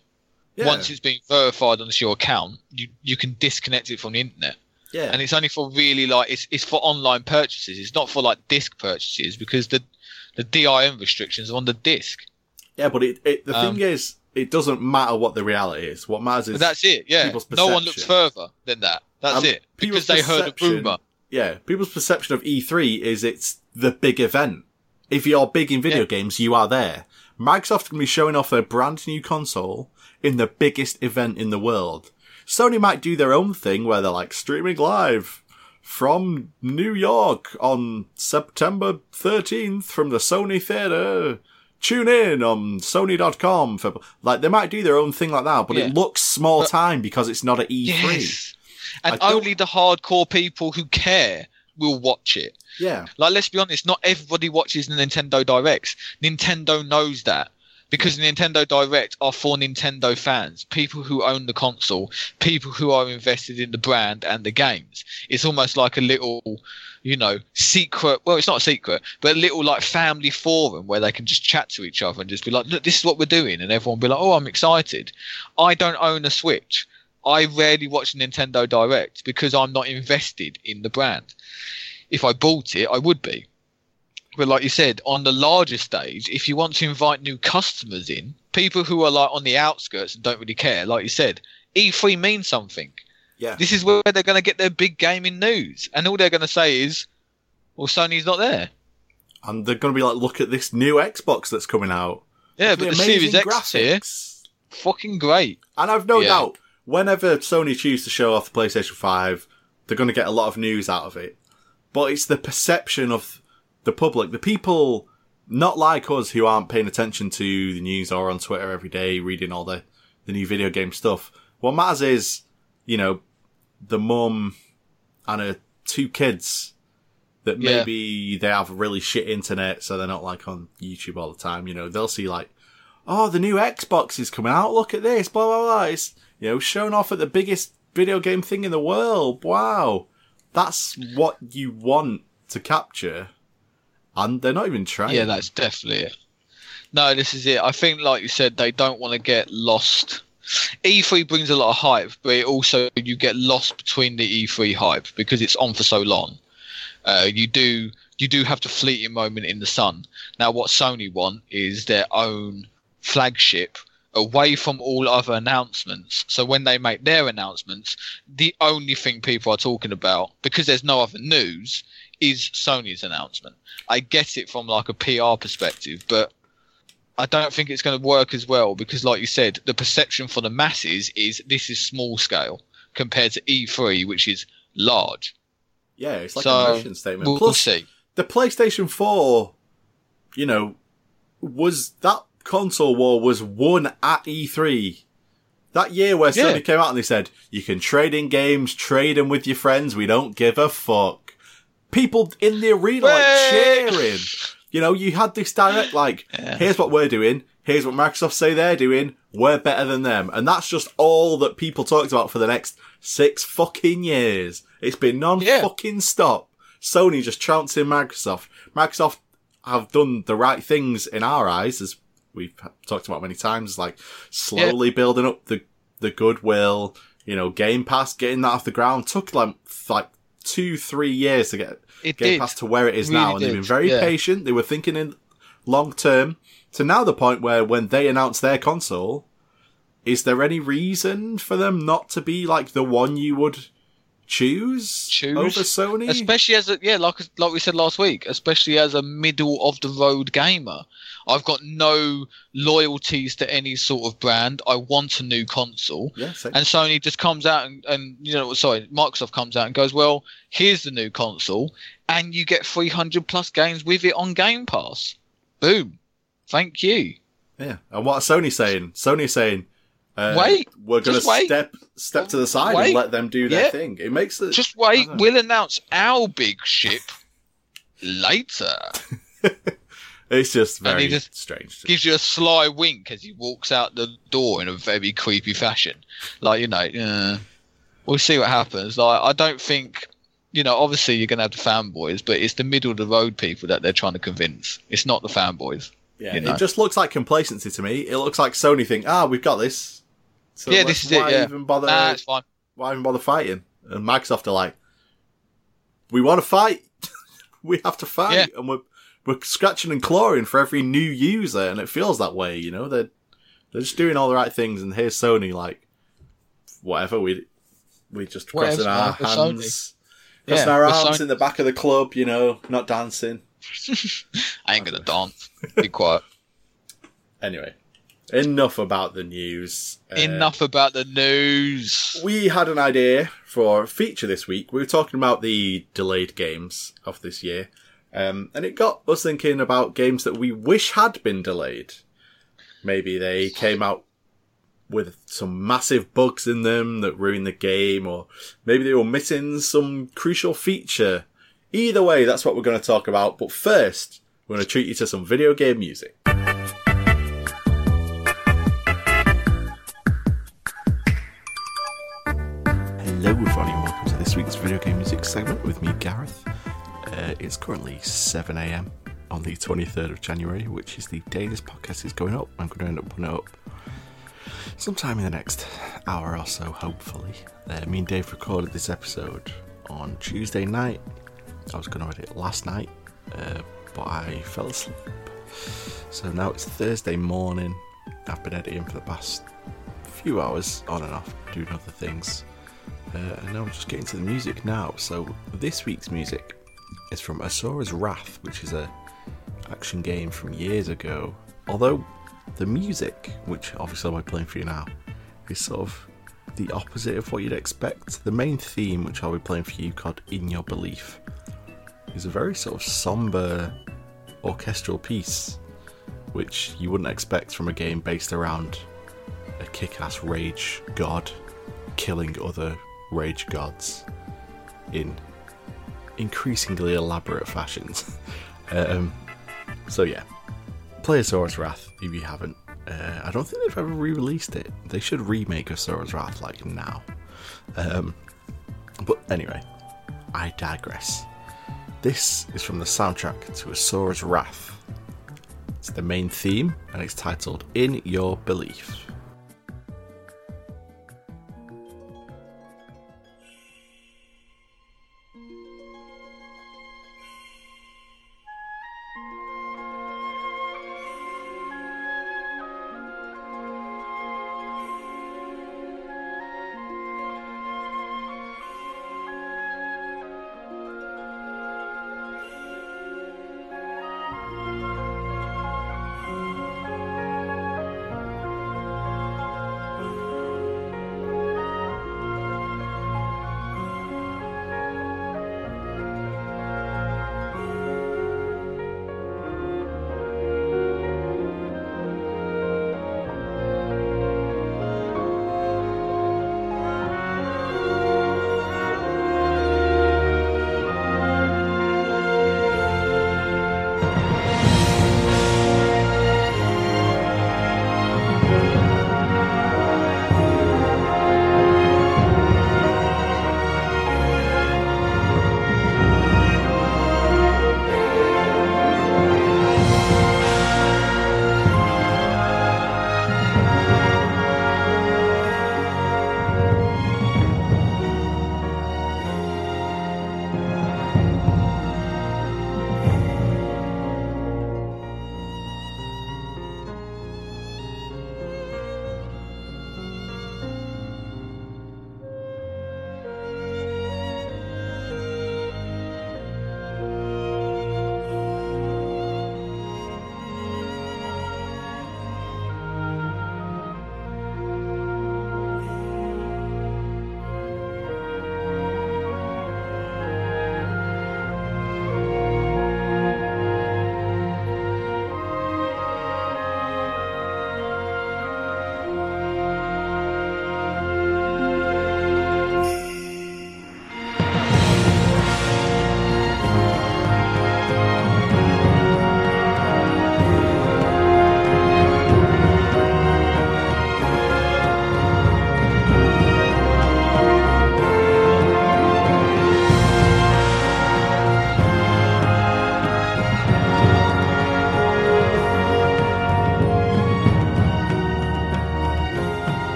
Yeah, Once it's been verified onto your account, you, you can disconnect it from the internet. yeah, and it's only for really like it's it's for online purchases. It's not for like disc purchases because the the DRM restrictions are on the disc. yeah. But it, it the Um, thing is, it doesn't matter what the reality is. What matters is that's it. Yeah, no one looks further than that. That's Um, it because they heard a rumor. yeah, people's perception of E3 is it's the big event. If you're big in video Yeah. games, you are there. Microsoft can be showing off their brand new console in the biggest event in the world. Sony might do their own thing where they're like streaming live from New York on September 13th from the Sony Theater. Tune in on Sony.com for, like, they might do their own thing like that, but Yeah. it looks small But- time because it's not at E E3. Yes, and only the hardcore people who care will watch it. Yeah. Like, let's be honest, not everybody watches the Nintendo Directs. Nintendo knows that. Because Nintendo Direct are for Nintendo fans, people who own the console, people who are invested in the brand and the games. It's almost like a little, you know, secret. Well, it's not a secret, but a little like family forum where they can just chat to each other and just be like, "Look, this is what we're doing," and everyone be like, "Oh, I'm excited." I don't own a Switch. I rarely watch Nintendo Direct because I'm not invested in the brand if I bought it, I would be. But like you said, on the larger stage, if you want to invite new customers in, people who are like on the outskirts and don't really care, like you said, E3 means something. Yeah. This is where they're going to get their big gaming news, and all they're going to say is, "Well, Sony's not there." and they're going to be like, look at this new Xbox that's coming out. Yeah, but the Series X here, fucking great. And I've no Yeah. doubt, whenever Sony choose to show off the PlayStation 5, they're going to get a lot of news out of it. But it's the perception of the public, the people not like us who aren't paying attention to the news or on Twitter every day, reading all the, the new video game stuff. What matters is, you know, the mum and her two kids that Yeah. maybe they have really shit internet, so they're not like on YouTube all the time. You know, they'll see like, oh, the new Xbox is coming out. Look at this, blah blah blah. It's you know shown off at the biggest video game thing in the world. Wow, that's what you want to capture, and they're not even trying. Yeah, that's definitely it. No, this is it. I think, like you said, they don't want to get lost. E3 brings a lot of hype, but it also you get lost between the E3 hype because it's on for so long. Uh, you do you do have the fleeting moment in the sun. Now, what Sony want is their own flagship away from all other announcements. So when they make their announcements, the only thing people are talking about, because there's no other news, is Sony's announcement. I get it from like a PR perspective, but I don't think it's going to work as well because, like you said, the perception for the masses is this is small scale compared to E3, which is large. yeah, it's like so a mission statement. We'll, we'll Plus, see. the PlayStation 4, you know, was that console war was won at E3. That year where Yeah. Sony came out and they said, you can trade in games, trade them with your friends, we don't give a fuck. People in the arena like cheering. You know, you had this direct like, Yeah. here's what we're doing, here's what Microsoft say they're doing, we're better than them. And that's just all that people talked about for the next six fucking years. It's been non-fucking stop. Sony just trouncing Microsoft. Microsoft have done the right things in our eyes, as we've talked about many times, like slowly building up the, the goodwill, you know, Game Pass, getting that off the ground took like, like two, three years to get It did. Pass to where it is Really now. And they've been very yeah. patient. They were thinking in long term to now the point where when they announce their console, is there any reason for them not to be like the one you would choose, Choose? over Sony? Especially as a yeah, like like we said last week, especially as a middle of the road gamer. I've got no loyalties to any sort of brand. I want a new console. yeah. And Sony just comes out and, and you know sorry, Microsoft comes out and goes, Well, here's the new console and you get three hundred plus games with it on Game Pass. Boom. Thank you. yeah. And what are Sony saying? Sony saying, uh, Wait, we're going to step step to the side Wait. and let them do their Yeah. thing. It makes it Just wait, we'll announce our big ship later. It's just And he very just strange. Gives you a sly wink as he walks out the door in a very creepy fashion. Like, you know, uh, we'll see what happens. Like, I don't think, you know, obviously you're going to have the fanboys, but it's the middle of the road people that they're trying to convince. It's not the fanboys. Yeah, you know. it just looks like complacency to me. It looks like Sony think, ah, we've got this. So yeah, this is it. Yeah. Even bother, Nah, it's fine. why even bother fighting? And Microsoft are like, we want to fight. we have to fight, Yeah. and we're we're scratching and clawing for every new user, and it feels that way. You know, they're they're just doing all the right things, and here's Sony like, whatever we we just crossing our whatever, Sony. hands, Yeah, our arms Sony. in the back of the club. You know, not dancing. I ain't going to dance. Be quiet. Anyway, enough about the news. Uh, Enough about the news. We had an idea for a feature this week. We were talking about the delayed games of this year, um, and it got us thinking about games that we wish had been delayed. Maybe they came out with some massive bugs in them that ruined the game, or maybe they were missing some crucial feature. Either way, that's what we're going to talk about. But first, we're going to treat you to some video game music. Video game music segment with me, Gareth. Uh, it's currently 7 a.m. on the 23rd of January, which is the day this podcast is going up. I'm going to end up putting it up sometime in the next hour or so, hopefully. Uh, me and Dave recorded this episode on Tuesday night. I was going to edit it last night, uh, but I fell asleep. So now it's Thursday morning. I've been editing for the past few hours on and off, doing other things. Uh, and now I'm just getting to the music now. So this week's music is from Asura's Wrath, which is a action game from years ago. Although the music, which obviously I'll be playing for you now, is sort of the opposite of what you'd expect. The main theme, which I'll be playing for you, called In Your Belief, is a very sort of somber orchestral piece, which you wouldn't expect from a game based around a kick-ass rage god killing other rage gods in increasingly elaborate fashions. um, so yeah, play Asura's Wrath if you haven't. Uh, I don't think they've ever re-released it. They should remake Asura's Wrath like now. Um, but anyway, I digress. This is from the soundtrack to Asura's Wrath. It's the main theme, and it's titled In Your Belief.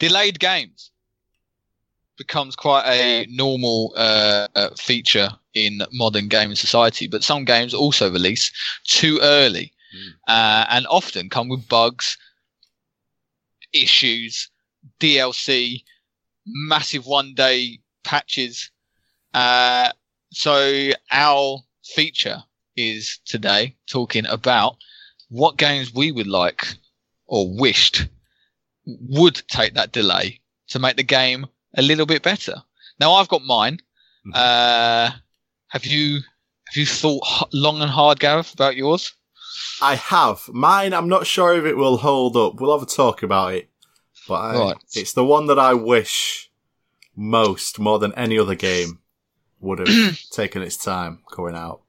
Delayed games becomes quite a normal uh, uh, feature in modern gaming society, but some games also release too early Mm. uh, and often come with bugs, issues, DLC, massive one day patches. Uh, so our feature is today talking about what games we would like or wished would take that delay to make the game a little bit better. Now I've got mine. Mhm. Uh, have you have you thought long and hard, Gareth, about yours? I have mine. I'm not sure if it will hold up. We'll have a talk about it. But I, Right. it's the one that I wish most, more than any other game, would have taken its time coming out.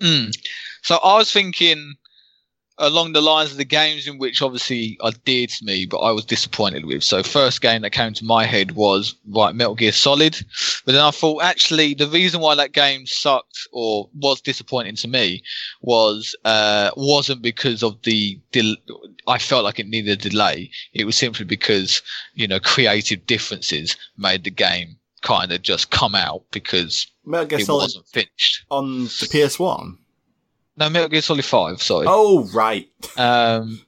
Mm. So I was thinking along the lines of the games in which obviously are dear to me, but I was disappointed with. So first game that came to my head was right Metal Gear Solid, but then I thought actually the reason why that game sucked or was disappointing to me was uh, wasn't because of the del- I felt like it needed a delay. It was simply because you know creative differences made the game kind of just come out because Metal Gear it Solid wasn't finished. on the PS1. No, Metal Gear Solid Five. Sorry. Oh right, Um,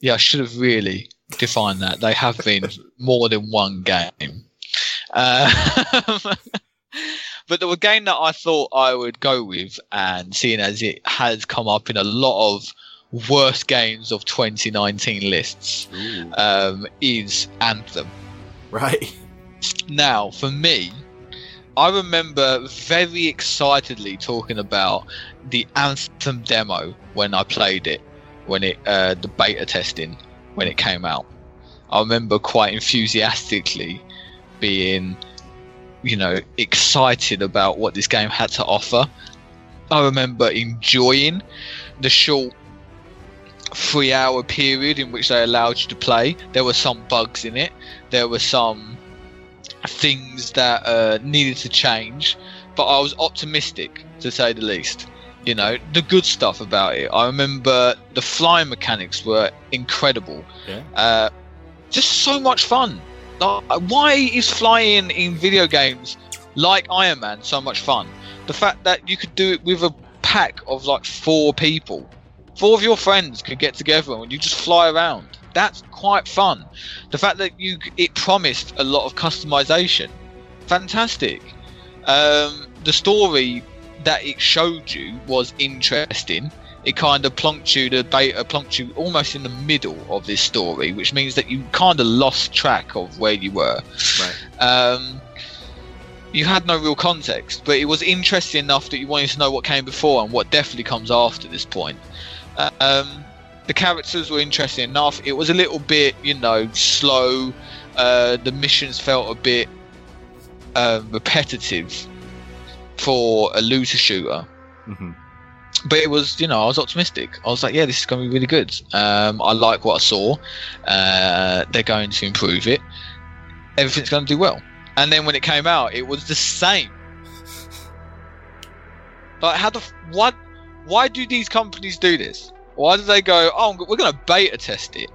yeah, I should have really defined that. They have been more than one game. Uh, but the game that I thought I would go with, and seeing as it has come up in a lot of worst games of 2019 lists, um, is Anthem. right. Now, for me, I remember very excitedly talking about the Anthem demo when I played it, when it uh, the beta testing when it came out. I remember quite enthusiastically being, you know, excited about what this game had to offer. I remember enjoying the short three hour period in which they allowed you to play. There were some bugs in it. There were some things that uh, needed to change, but I was optimistic to say the least. You know, the good stuff about it. I remember the flying mechanics were incredible. Yeah. Uh, just so much fun. Like, why is flying in video games like Iron Man so much fun? The fact that you could do it with a pack of like four people, four of your friends could get together and you just fly around. That's quite fun. The fact that you it promised a lot of customization, fantastic. Um, the story that it showed you was interesting. It kind of plunked you, the beta plunked you almost in the middle of this story, which means that you kind of lost track of where you were. Right. Um, you had no real context, but it was interesting enough that you wanted to know what came before and what definitely comes after this point. Uh, um, the characters were interesting enough. It was a little bit, you know, slow. Uh, the missions felt a bit uh, repetitive for a looter shooter. Hmm but it was you know i was optimistic. I was like yeah this is going to be really good. Um, i like what i saw. Uh, they're going to improve it. Everything's going to do well. And then when it came out it was the same. Like how the f- what why do these companies do this why do they go oh we're going to beta test it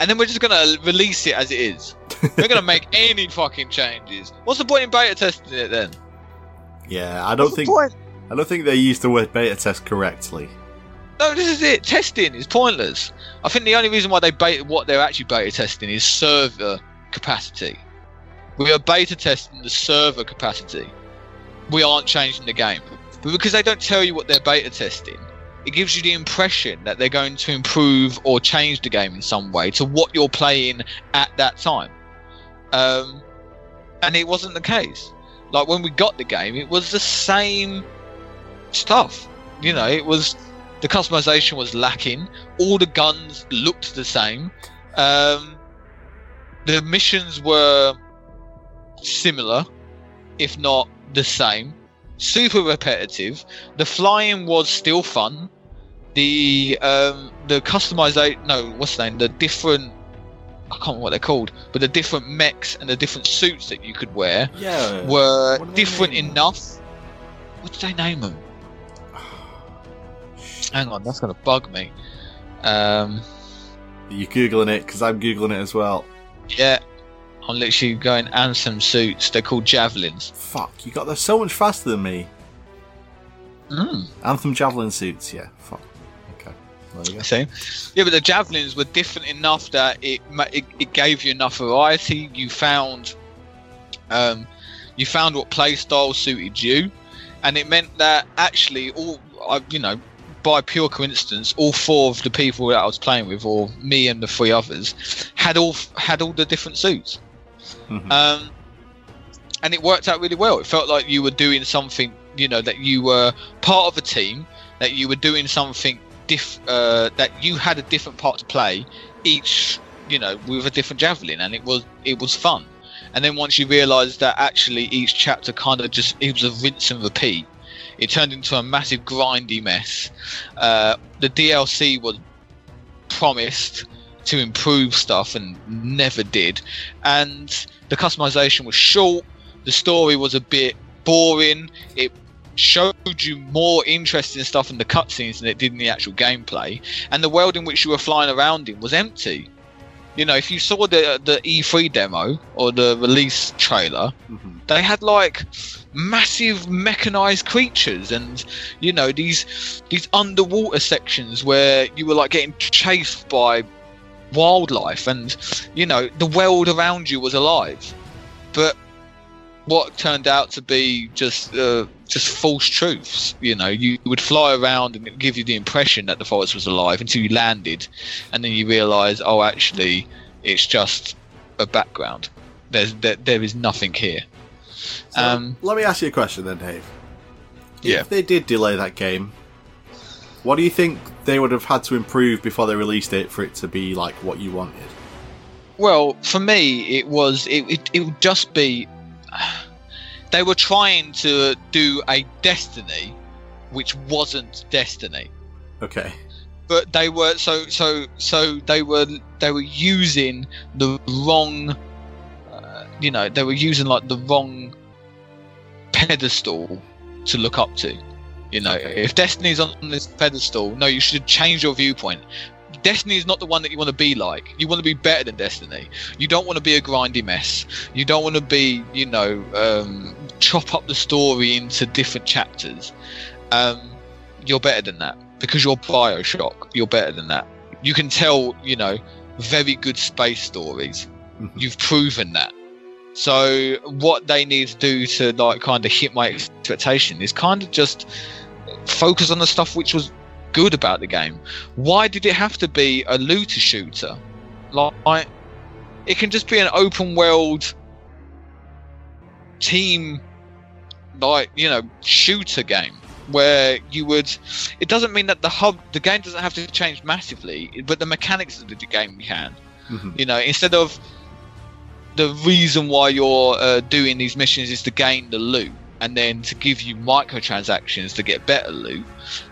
and then we're just going to release it as it is we're going to make any fucking changes what's the point in beta testing it then Yeah, I don't What's think? I don't think they used the word beta test correctly. No, this is it. Testing is pointless. I think the only reason why they beta what they're actually beta testing is server capacity. We are beta testing the server capacity. We aren't changing the game. But because they don't tell you what they're beta testing, it gives you the impression that they're going to improve or change the game in some way to what you're playing at that time. Um, and it wasn't the case. Like when we got the game, it was the same stuff. You know, it was the customization was lacking. All the guns looked the same. Um, the missions were similar, if not the same. Super repetitive. The flying was still fun. The um, the customization, no, what's the name? The different, I can't remember what they're called, but the different mechs and the different suits that you could wear Yeah. were different enough. What did they name them? Hang on, that's gonna bug me. Um, You're googling it because I'm googling it as well. Yeah, I'm literally going Anthem suits. They're called javelins. Fuck, you got there so much faster than me. Mm. Anthem javelin suits, yeah. Fuck. Okay. There you go. Yeah, but the javelins were different enough that it it, it gave you enough variety. You found, um, you found what play style suited you, and it meant that actually all, I, you know, by pure coincidence, all four of the people that I was playing with, or me and the three others, had all had all the different suits. Mhm. Um, and it worked out really well. It felt like you were doing something, you know, that you were part of a team, that you were doing something diff, uh, that you had a different part to play, each, you know, with a different javelin, and it was it was fun. And then once you realised that actually each chapter kind of just it was a rinse and repeat, it turned into a massive grindy mess. Uh, the DLC was promised to improve stuff and never did, and the customization was short. The story was a bit boring. It showed you more interesting stuff in the cutscenes than it did in the actual gameplay, and the world in which you were flying around in was empty. You know, if you saw the the E3 demo or the release trailer, Mhm. they had like massive mechanized creatures and you know these these underwater sections where you were like getting chased by wildlife and you know the world around you was alive but what turned out to be just uh, just false truths you know you would fly around and give you the impression that the forest was alive until you landed and then you realize oh actually it's just a background there's there, there is nothing here So, um, let me ask you a question then, Dave. Yeah. If they did delay that game, what do you think they would have had to improve before they released it for it to be like what you wanted? Well, for me, it was it, it, it would just be they were trying to do a Destiny, which wasn't Destiny, Okay. but they were so so so they were they were using the wrong, uh, you know, they were using like the wrong pedestal to look up to. You know, if Destiny's on this pedestal, no, you should change your viewpoint. Destiny is not the one that you want to be like. You want to be better than Destiny. You don't want to be a grindy mess. You don't want to be, you know, um, chop up the story into different chapters. Um, you're better than that because you're Bioshock. You're better than that. You can tell, you know, very good space stories. Mhm. You've proven that. So what they need to do to like kind of hit my expectation is kind of just focus on the stuff which was good about the game. Why did it have to be a looter shooter? Like it can just be an open world team like, you know, shooter game where you would it doesn't mean that the hub the game doesn't have to change massively, but the mechanics of the game can. Mhm. You know, instead of the reason why you're uh, doing these missions is to gain the loot and then to give you microtransactions to get better loot.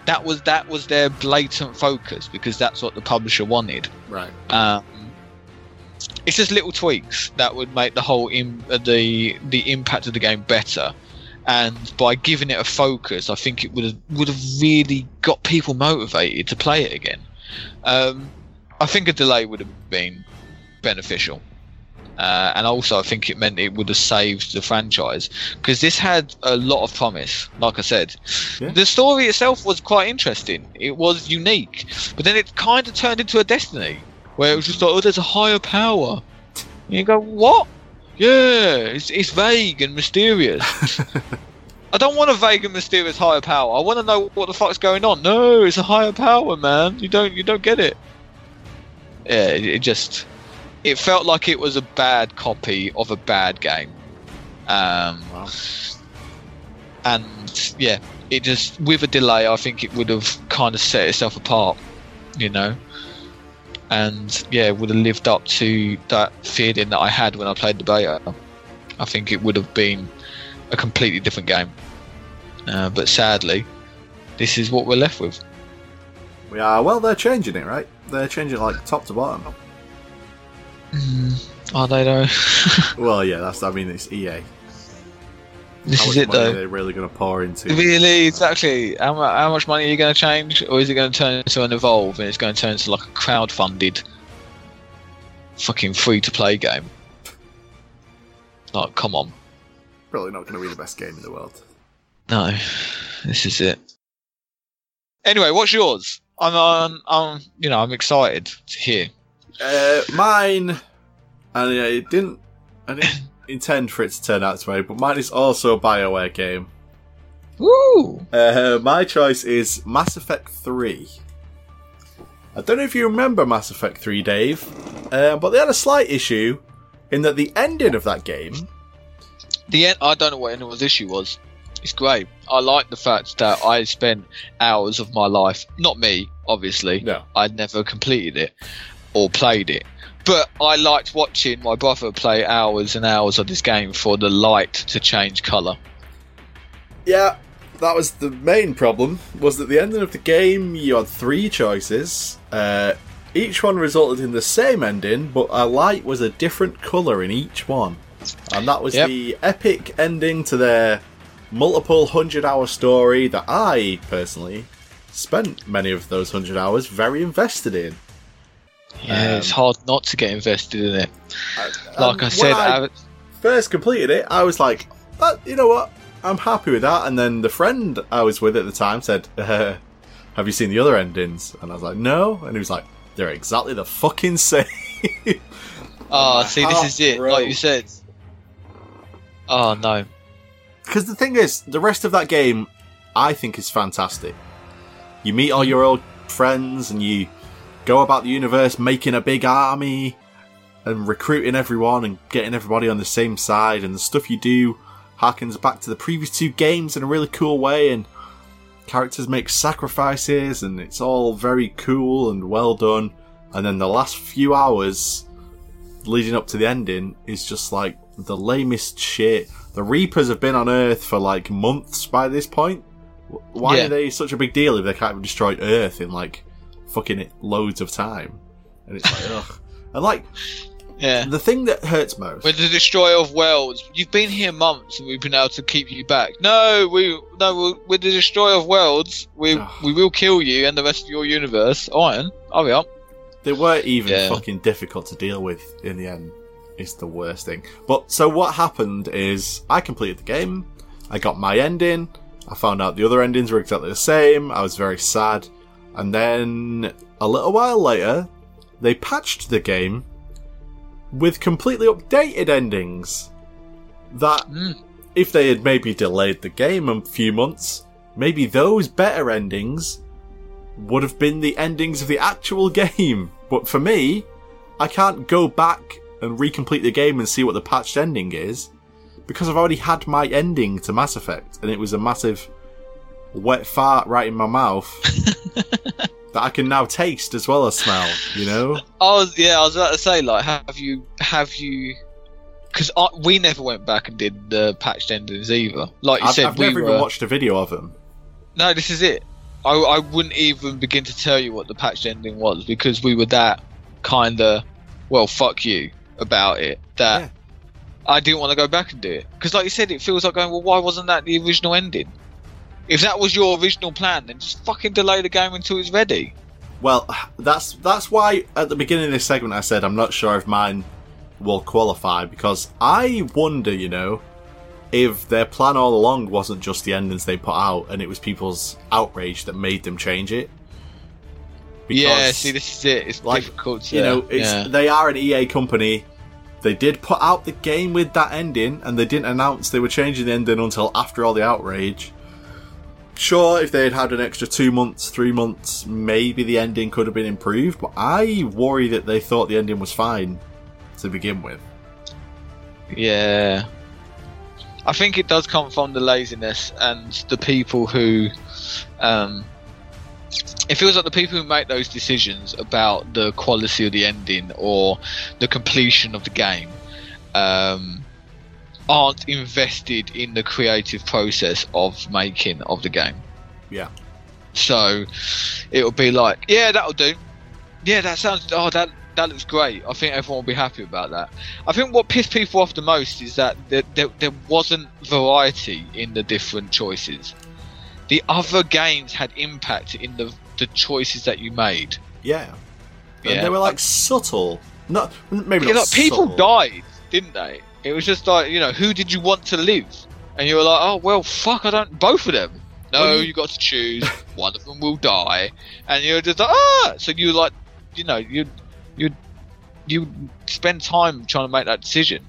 That was that was their blatant focus because that's what the publisher wanted. Right. Um, it's just little tweaks that would make the whole Im- uh, the the impact of the game better. And by giving it a focus, I think it would have would have really got people motivated to play it again. Um, I think a delay would have been beneficial. Uh, and also, I think it meant it would have saved the franchise because this had a lot of promise. Like I said, Yeah. the story itself was quite interesting. It was unique, but then it kind of turned into a Destiny where it was just like, oh, there's a higher power. And you go, what? Yeah, it's, it's vague and mysterious. I don't want a vague and mysterious higher power. I want to know what the fuck's going on. No, it's a higher power, man. You don't, you don't get it. Yeah, it, it just, it felt like it was a bad copy of a bad game. Um, Wow. and yeah, it just with a delay, I think it would have kind of set itself apart, you know. And yeah, would have lived up to that feeling that I had when I played the beta. I think it would have been a completely different game. Uh, but sadly, this is what we're left with. We are. Well, they're changing it, right? They're changing it like top to bottom. Are they though? Well, yeah. That's. I mean, it's EA. this How is it though. are really going to pour into? Really, exactly. How, how much money are you going to change, or is it going to turn into an evolve and it's going to turn into like a crowd-funded fucking free to play game. Like, come on. Probably not going to be the best game in the world. No, this is it. Anyway, what's yours? I'm, um, I'm, you know, I'm excited to hear. Uh, mine, and I didn't, I didn't intend for it to turn out this way, but mine is also a Bioware game. Woo! Uh, my choice is Mass Effect 3. I don't know if you remember Mass Effect 3, Dave, uh, but they had a slight issue in that the ending of that game. The end, I don't know what anyone's issue was. It's great. I like the fact that I spent hours of my life, not me, obviously. No. I'd never completed it or played it. But I liked watching my brother play hours and hours of this game for the light to change colour. Yeah, that was the main problem. Was that the ending of the game you had three choices. Uh, each one resulted in the same ending, but a light was a different colour in each one. And that was Yep. the epic ending to their multiple hundred hour story that I personally spent many of those hundred hours very invested in. Yeah, it's Um, hard not to get invested in it. Like I said, I I- first completed it, I was like, "Uh, you know what? I'm happy with that. And then the friend I was with at the time said, uh, Have you seen the other endings? And I was like, No. And he was like, They're exactly the fucking same. oh, my see, this is it. broke. Like you said. Oh no. Because the thing is, the rest of that game, I think, is fantastic. You meet all your old friends and you go about the universe making a big army and recruiting everyone and getting everybody on the same side, and the stuff you do harkens back to the previous two games in a really cool way, and characters make sacrifices, and it's all very cool and well done. And then the last few hours leading up to the ending is just like the lamest shit. The Reapers have been on Earth for like months by this point. Why Yeah. are they such a big deal if they can't even destroy Earth in like fucking loads of time? And it's like, ugh. And like, Yeah. the thing that hurts most. We're the destroyer of worlds. You've been here months, and we've been able to keep you back. No, we no, we're, we're the destroyer of worlds. We we will kill you and the rest of your universe. Iron, hurry up. They weren't even Yeah. fucking difficult to deal with in the end. It's the worst thing. But so what happened is I completed the game. I got my ending. I found out the other endings were exactly the same. I was very sad. And then a little while later, they patched the game with completely updated endings. That Mm. if they had maybe delayed the game a few months, maybe those better endings would have been the endings of the actual game. But for me, I can't go back and recomplete the game and see what the patched ending is because I've already had my ending to Mass Effect and it was a massive wet fart right in my mouth that I can now taste as well as smell, you know? I was yeah, I was about to say like, have you have you? Because we never went back and did the patched endings either. Like you I've, said, I've we never were. even watched a video of them. No, this is it. I, I wouldn't even begin to tell you what the patched ending was because we were that kind of, well, fuck you about it. That Yeah. I didn't want to go back and do it because, like you said, it feels like going. Well, why wasn't that the original ending? If that was your original plan, then just fucking delay the game until it's ready. Well, that's that's why at the beginning of this segment I said I'm not sure if mine will qualify because I wonder, you know, if their plan all along wasn't just the endings they put out and it was people's outrage that made them change it. yeah, see, this is it. It's like, difficult. To, you know, it's yeah. they are an EA company. They did put out the game with that ending, and they didn't announce they were changing the ending until after all the outrage. Sure, if they had had an extra two months, three months, maybe the ending could have been improved. But I worry that they thought the ending was fine to begin with. Yeah. I think it does come from the laziness and the people who um it feels like the people who make those decisions about the quality of the ending or the completion of the game um aren't invested in the creative process of making of the game. Yeah. So it'll be like, yeah, that'll do. Yeah, that sounds. Oh, that that looks great. I think everyone will be happy about that. I think what pissed people off the most is that there, there, there wasn't variety in the different choices. The other games had impact in the the choices that you made. Yeah. And Yeah. they were like subtle Not maybe Yeah, not like, people subtle. died, didn't they? It was just like you know, who did you want to live? And you were like, oh well, fuck, I don't. Both of them. No, Well, you- you... got to choose. One of them will die, and you're just like, ah. So you like, you know, you you you spend time trying to make that decision.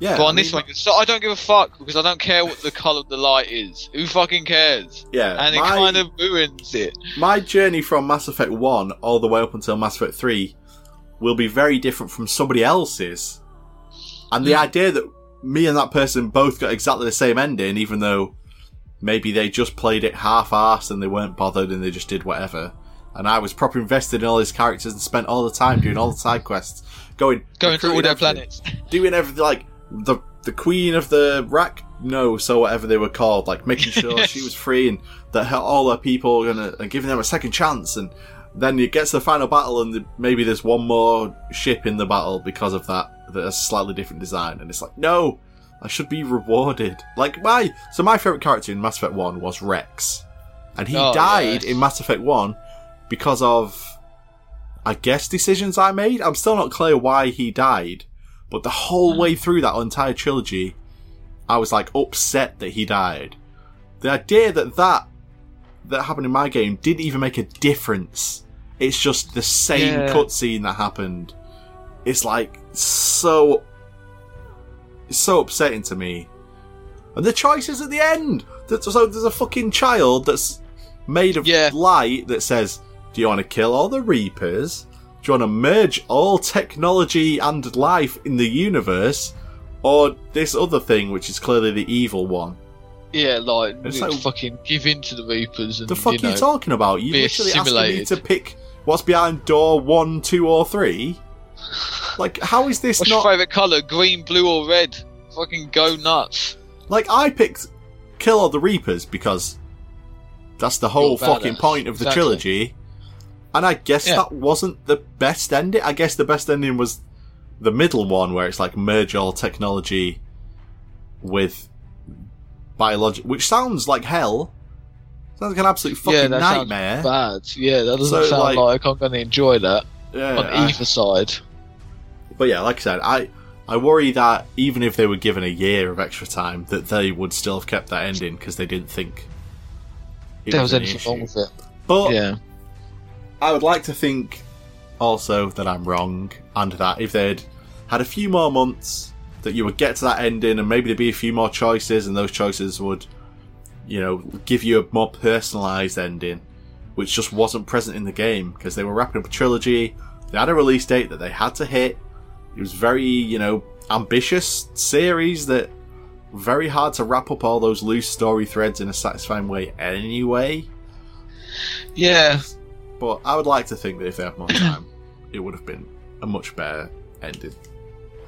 Yeah, but I on this mean, one, so I don't give a fuck because I don't care what the color of the light is. Who fucking cares? yeah, And it my, kind of ruins it. my journey from Mass Effect One all the way up until Mass Effect Three will be very different from somebody else's, and the Mm. idea that me and that person both got exactly the same ending, even though maybe they just played it half-assed and they weren't bothered and they just did whatever. And I was properly invested in all these characters and spent all the time doing all the side quests, going Going to all their planets. doing everything like the the queen of the rack no so whatever they were called like making sure Yes. she was free and that her, all her people were gonna and giving them a second chance and then it gets to the final battle and the, maybe there's one more ship in the battle because of that that has slightly different design and it's like no I should be rewarded like my so my favorite character in Mass Effect 1 was Wrex and he Oh, died yes. in Mass Effect 1 because of I guess decisions I made. I'm still not clear why he died, but the whole hmm. way through that entire trilogy, I was like upset that he died. The idea that that that happened in my game didn't even make a difference. It's just the same Yeah. cutscene that happened. It's like so it's so upsetting to me. And the choices at the end. That- So there's a fucking child that's made of Yeah. light that says, "Do you want to kill all the Reapers? Do you want to merge all technology and life in the universe, or this other thing, which is clearly the evil one?" Yeah, like, It's like- fucking give in to the Reapers and The fuck you are know, you talking about? You literally asking me to pick what's behind door one, two, or three. Like, how is this What's not? your favourite colour? Green, blue, or red? Fucking go nuts. Like, I picked kill all the Reapers because that's the whole fucking point of the Exactly. trilogy. And I guess Yeah. that wasn't the best ending. I guess the best ending was the middle one, where it's like merge all technology with biologic, which sounds like hell. Sounds like an absolute fucking yeah, that nightmare. bad. Yeah, that doesn't So, sound like- like, I'm going to enjoy that Yeah, on I- either side. But yeah, like I said, I I worry that even if they were given a year of extra time, that they would still have kept that ending because they didn't think There was an anything issue. wrong with it. But Yeah. I would like to think also that I'm wrong, and that if they'd had a few more months, that you would get to that ending, and maybe there'd be a few more choices, and those choices would, you know, give you a more personalised ending, which just wasn't present in the game because they were wrapping up a trilogy. They had a release date that they had to hit. It was very, you know, ambitious series that very hard to wrap up all those loose story threads in a satisfying way anyway. Yeah. But I would like to think that if they had more time, it would have been a much better ending.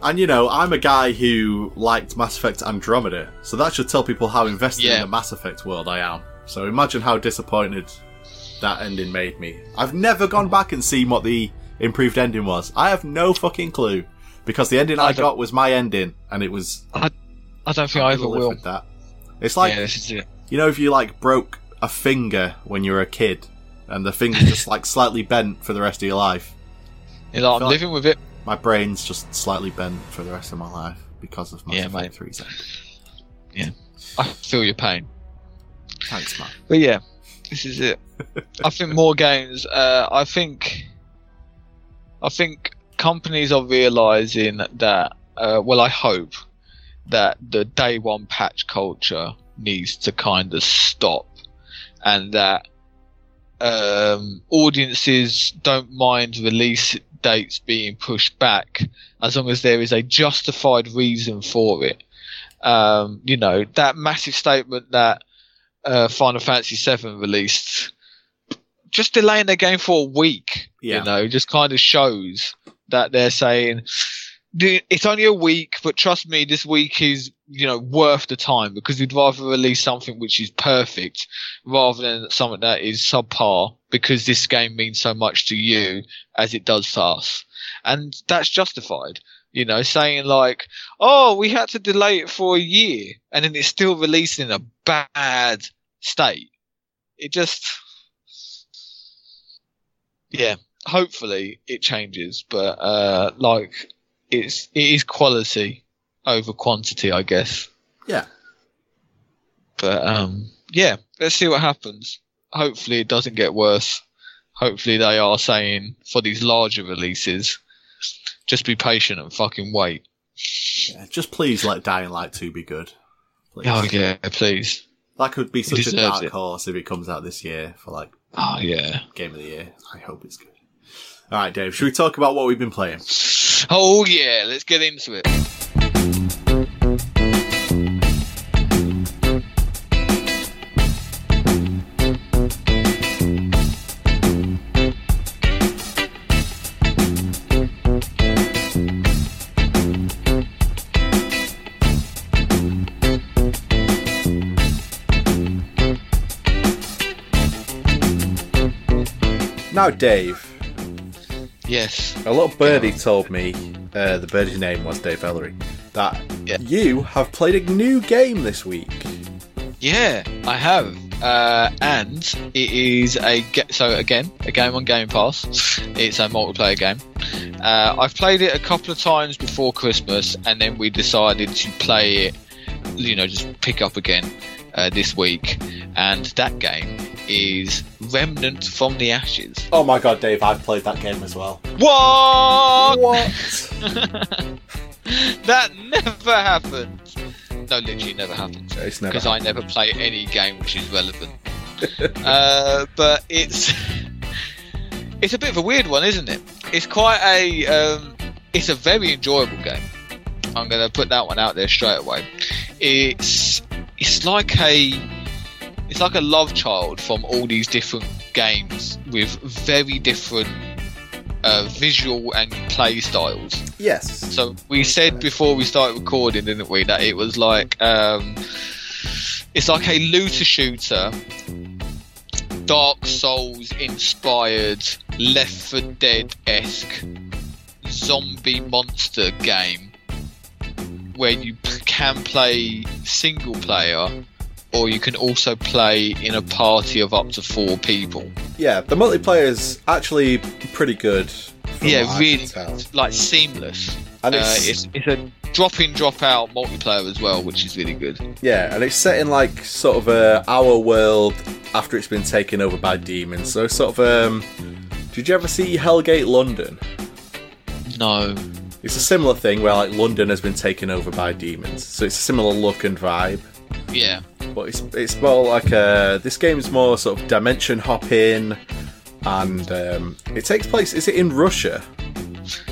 And you know, I'm a guy who liked Mass Effect Andromeda, so that should tell people how invested in the Mass Effect world I am. So imagine how disappointed that ending made me. I've never gone back and seen what the improved ending was. I have no fucking clue. Because the ending I, I got was my ending, and it was. I don't think I'm I ever will. with that. It's like yeah, it. you know, if you like broke a finger when you were a kid, and the finger's just like slightly bent for the rest of your life. You're like, I'm like- living with it. My brain's just slightly bent for the rest of my life because of my Yeah, Effect. 3's end. I feel your pain. Thanks, man. But yeah, this is it. I think more games. Uh, I think. I think companies are realizing that. Uh, well, I hope that the day one patch culture needs to kind of stop, and that um, audiences don't mind release dates being pushed back as long as there is a justified reason for it. Um, you know that massive statement that uh, Final Fantasy VII released, just delaying the game for a week, Yeah. you know, just kind of shows that they're saying it's only a week, but trust me, this week is you know worth the time because we'd rather release something which is perfect rather than something that is subpar because this game means so much to you as it does to us, and that's justified. You know, saying like, "Oh, we had to delay it for a year," and then it's still released in a bad state. It just, yeah, hopefully it changes, but uh, like it's it is quality over quantity, I guess. Yeah. But um, yeah, let's see what happens. Hopefully it doesn't get worse. Hopefully they are saying for these larger releases, just be patient and fucking wait. yeah. Just please let Dying Light 2 be good. Please. Oh yeah, please. That could be such a dark it. horse if it comes out this year for like Oh yeah. game of the year. I hope it's good. All right, Dave. Should we talk about what we've been playing? Oh yeah, let's get into it. Now, Dave. Yes. A little birdie told me, uh, the birdie's name was Dave Ellery, that Yeah. you have played a new game this week. Yeah, I have. Uh, and it is a ge- so again a game on Game Pass. It's a multiplayer game. Uh, I've played it a couple of times before Christmas, and then we decided to play it. You know, just pick up again uh, this week. And that game is Remnant from the Ashes. Oh my god, Dave, I've played that game as well. What? What? that never happened. No, literally never happened. it's never. because I never play any game which is relevant. uh, but it's it's a bit of a weird one, isn't it? It's quite a um, it's a very enjoyable game. I'm going to put that one out there straight away. It's it's like a it's like a love child from all these different games with very different uh, visual and play styles. yes. So we said before we started recording, didn't we, that it was like um, it's like a looter shooter, Dark Souls inspired, Left 4 Dead esque zombie monster game where you can play single player. Or you can also play in a party of up to four people. Yeah, the multiplayer is actually pretty good. yeah, really like seamless. And Uh, it's, it's it's a drop in, drop out multiplayer as well, which is really good. yeah, and it's set in like sort of a our world after it's been taken over by demons. So sort of um, did you ever see Hellgate London? No, It's a similar thing where like London has been taken over by demons. So it's a similar look and vibe. Yeah, But it's it's more like a this game's more sort of dimension hopping, and um, it takes place. Is it in Russia?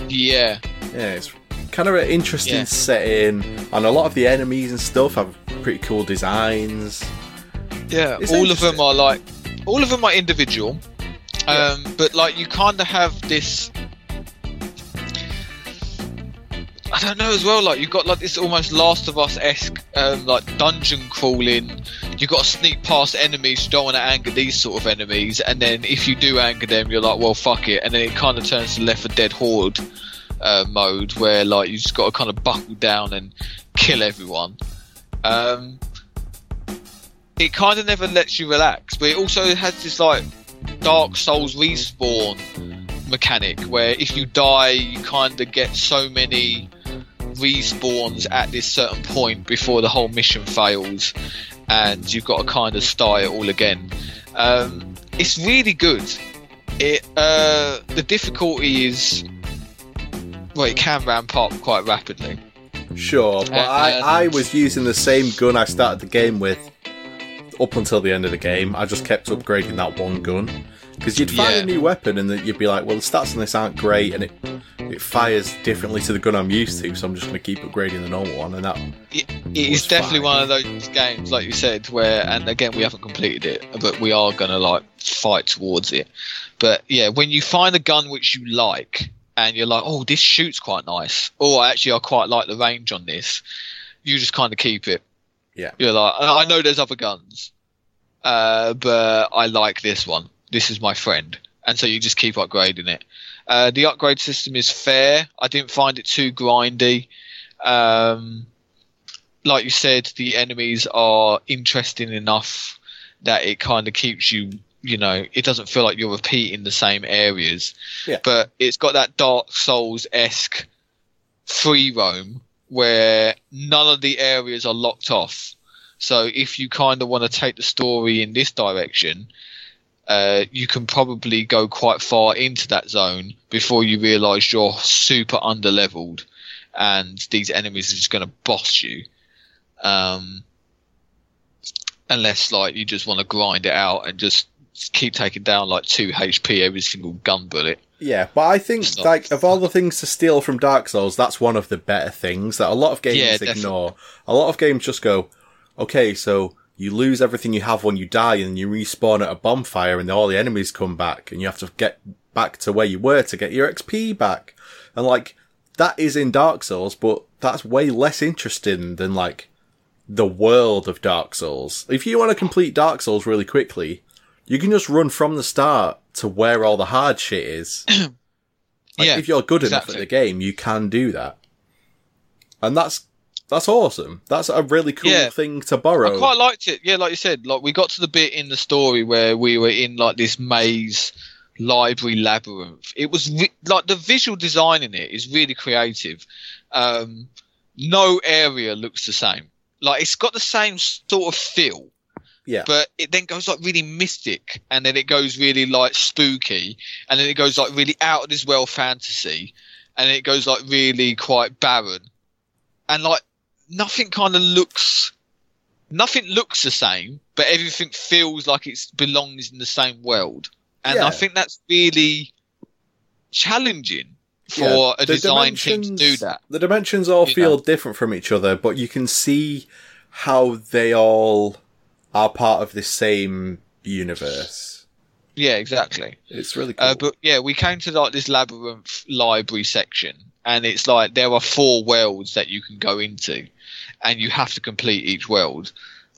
yeah, Yeah, it's kind of an interesting Yeah. setting, and a lot of the enemies and stuff have pretty cool designs. yeah. It's all of them are like, all of them are individual, um, but like you kind of have this. I don't know as well. Like you've got like this almost Last of Us esque um, like dungeon crawling. You've got to sneak past enemies. You don't want to anger these sort of enemies, and then if you do anger them, you're like, well, fuck it, and then it kind of turns to Left 4 Dead Horde uh, mode where like you just got to kind of buckle down and kill everyone. Um, it kind of never lets you relax, but it also has this like Dark Souls respawn mechanic where if you die, you kind of get so many respawns at this certain point before the whole mission fails, and you've got to kind of start it all again. Um, it's really good. It uh, the difficulty is well, it can ramp up quite rapidly. Sure, but Uh, I, uh, I was using the same gun I started the game with up until the end of the game. I just kept upgrading that one gun because you'd find Yeah. a new weapon and then you'd be like, well, the stats on this aren't great, and it it fires differently to the gun I'm used to, so I'm just going to keep upgrading the normal one, and that It, it is definitely fine. one of those games, like you said, where, and again, we haven't completed it, but we are going to like fight towards it. But yeah, when you find a gun which you like, and you're like, oh, this shoots quite nice, or actually, I quite like the range on this, you just kind of keep it. Yeah. You're like, I I know there's other guns, uh, but I like this one. This is my friend. And so you just keep upgrading it. Uh, the upgrade system is fair. I didn't find it too grindy. Um, like you said, the enemies are interesting enough that it kind of keeps you you know, it doesn't feel like you're repeating the same areas. Yeah. But it's got that Dark Souls esque free roam where none of the areas are locked off. So if you kind of want to take the story in this direction, uh, you can probably go quite far into that zone before you realise you're super underleveled and these enemies are just going to boss you. Um, unless like you just want to grind it out and just keep taking down like two HP every single gun bullet. Yeah, but I think Stop. like of all the things to steal from Dark Souls, that's one of the better things that a lot of games Yeah, ignore. A lot of games just go, okay, so you lose everything you have when you die, and you respawn at a bonfire, and all the enemies come back, and you have to get back to where you were to get your XP back. And like that is in Dark Souls, but that's way less interesting than like the world of Dark Souls. If you want to complete Dark Souls really quickly, you can just run from the start to where all the hard shit is. Like, yeah, if you're good enough at the game, you can do that. And that's that's awesome. That's a really cool Yeah. thing to borrow. I quite liked it. Yeah, like you said, like we got to the bit in the story where we were in like this maze library labyrinth. It was re- like the visual design in it is really creative. Um, no area looks the same. Like it's got the same sort of feel. Yeah. But it then goes like really mystic, and then it goes really like spooky, and then it goes like really out of this world fantasy, and then it goes like really quite barren, and like nothing kind of looks nothing looks the same, but everything feels like it belongs in the same world. And Yeah. I think that's really challenging for Yeah, a the design team to do that. The dimensions all You feel know. different from each other, but you can see how they all are part of the same universe. Yeah, exactly. It's really cool. Uh, but yeah, we came to like this labyrinth library section, and it's like there are four worlds that you can go into, and you have to complete each world,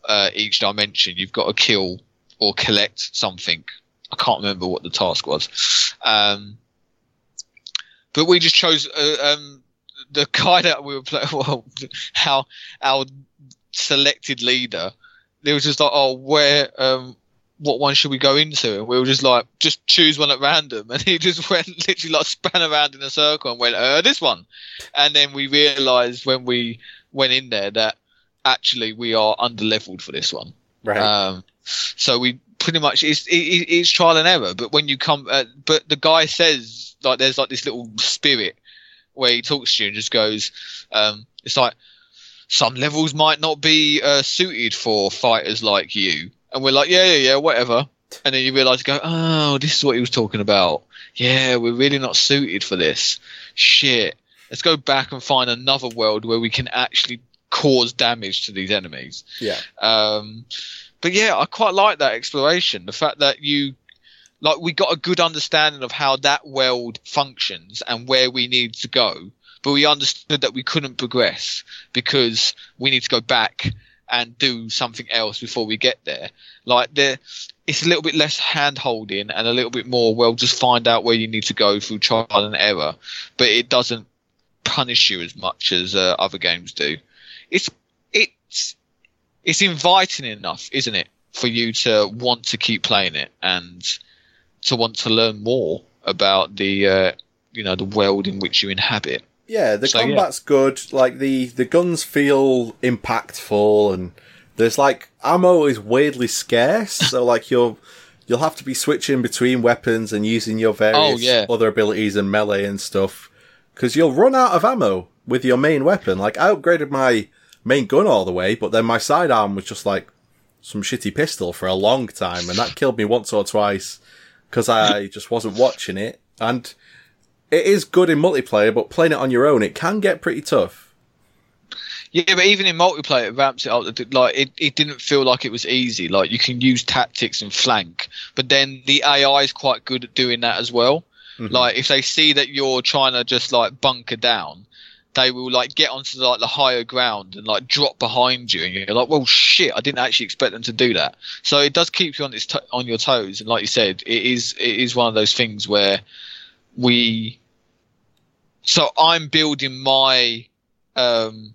uh, each dimension. You've got to kill or collect something. I can't remember what the task was, um, but we just chose uh, um, the guy that we were playing. Well, how our selected leader. They was just like, oh, where um, what one should we go into? And we were just like, just choose one at random. And he just went, literally like span around in a circle and went, uh, this one. And then we realized when we went in there that actually we are underleveled for this one. right. Um, so we pretty much it's it, it- it's trial and error. But when you come, uh, but the guy says like there's like this little spirit where he talks to you and just goes, um, it's like some levels might not be uh, suited for fighters like you, and we're like, yeah, yeah, yeah, whatever. And then you realise, go, oh, this is what he was talking about. Yeah, we're really not suited for this. Shit. Let's go back and find another world where we can actually cause damage to these enemies. yeah. Um, but yeah, I quite like that exploration. The fact that you, like, we got a good understanding of how that world functions and where we need to go, but we understood that we couldn't progress because we need to go back and do something else before we get there. Like, there, it's a little bit less hand holding and a little bit more, well, just find out where you need to go through trial and error, but it doesn't punish you as much as uh, other games do. It's, it's, it's inviting enough, isn't it, for you to want to keep playing it and to want to learn more about the uh, you know the world in which you inhabit. Yeah, the So, yeah. combat's good. Like the the guns feel impactful, and there's like ammo is weirdly scarce. so like you'll you'll have to be switching between weapons and using your various Oh, yeah. other abilities and melee and stuff because you'll run out of ammo with your main weapon. Like I upgraded my main gun all the way, but then my sidearm was just like some shitty pistol for a long time, and that killed me once or twice because I just wasn't watching it. And it is good in multiplayer, but playing it on your own, it can get pretty tough. Yeah, but even in multiplayer, it ramps it up. Like it, it didn't feel like it was easy. Like you can use tactics and flank, but then the AI is quite good at doing that as well. Like if they see that you're trying to just like bunker down, they will like get onto like the higher ground and like drop behind you, and you're like, well, shit, I didn't actually expect them to do that. So it does keep you on to- on your toes, and like you said, it is it is one of those things where we. So I'm building my um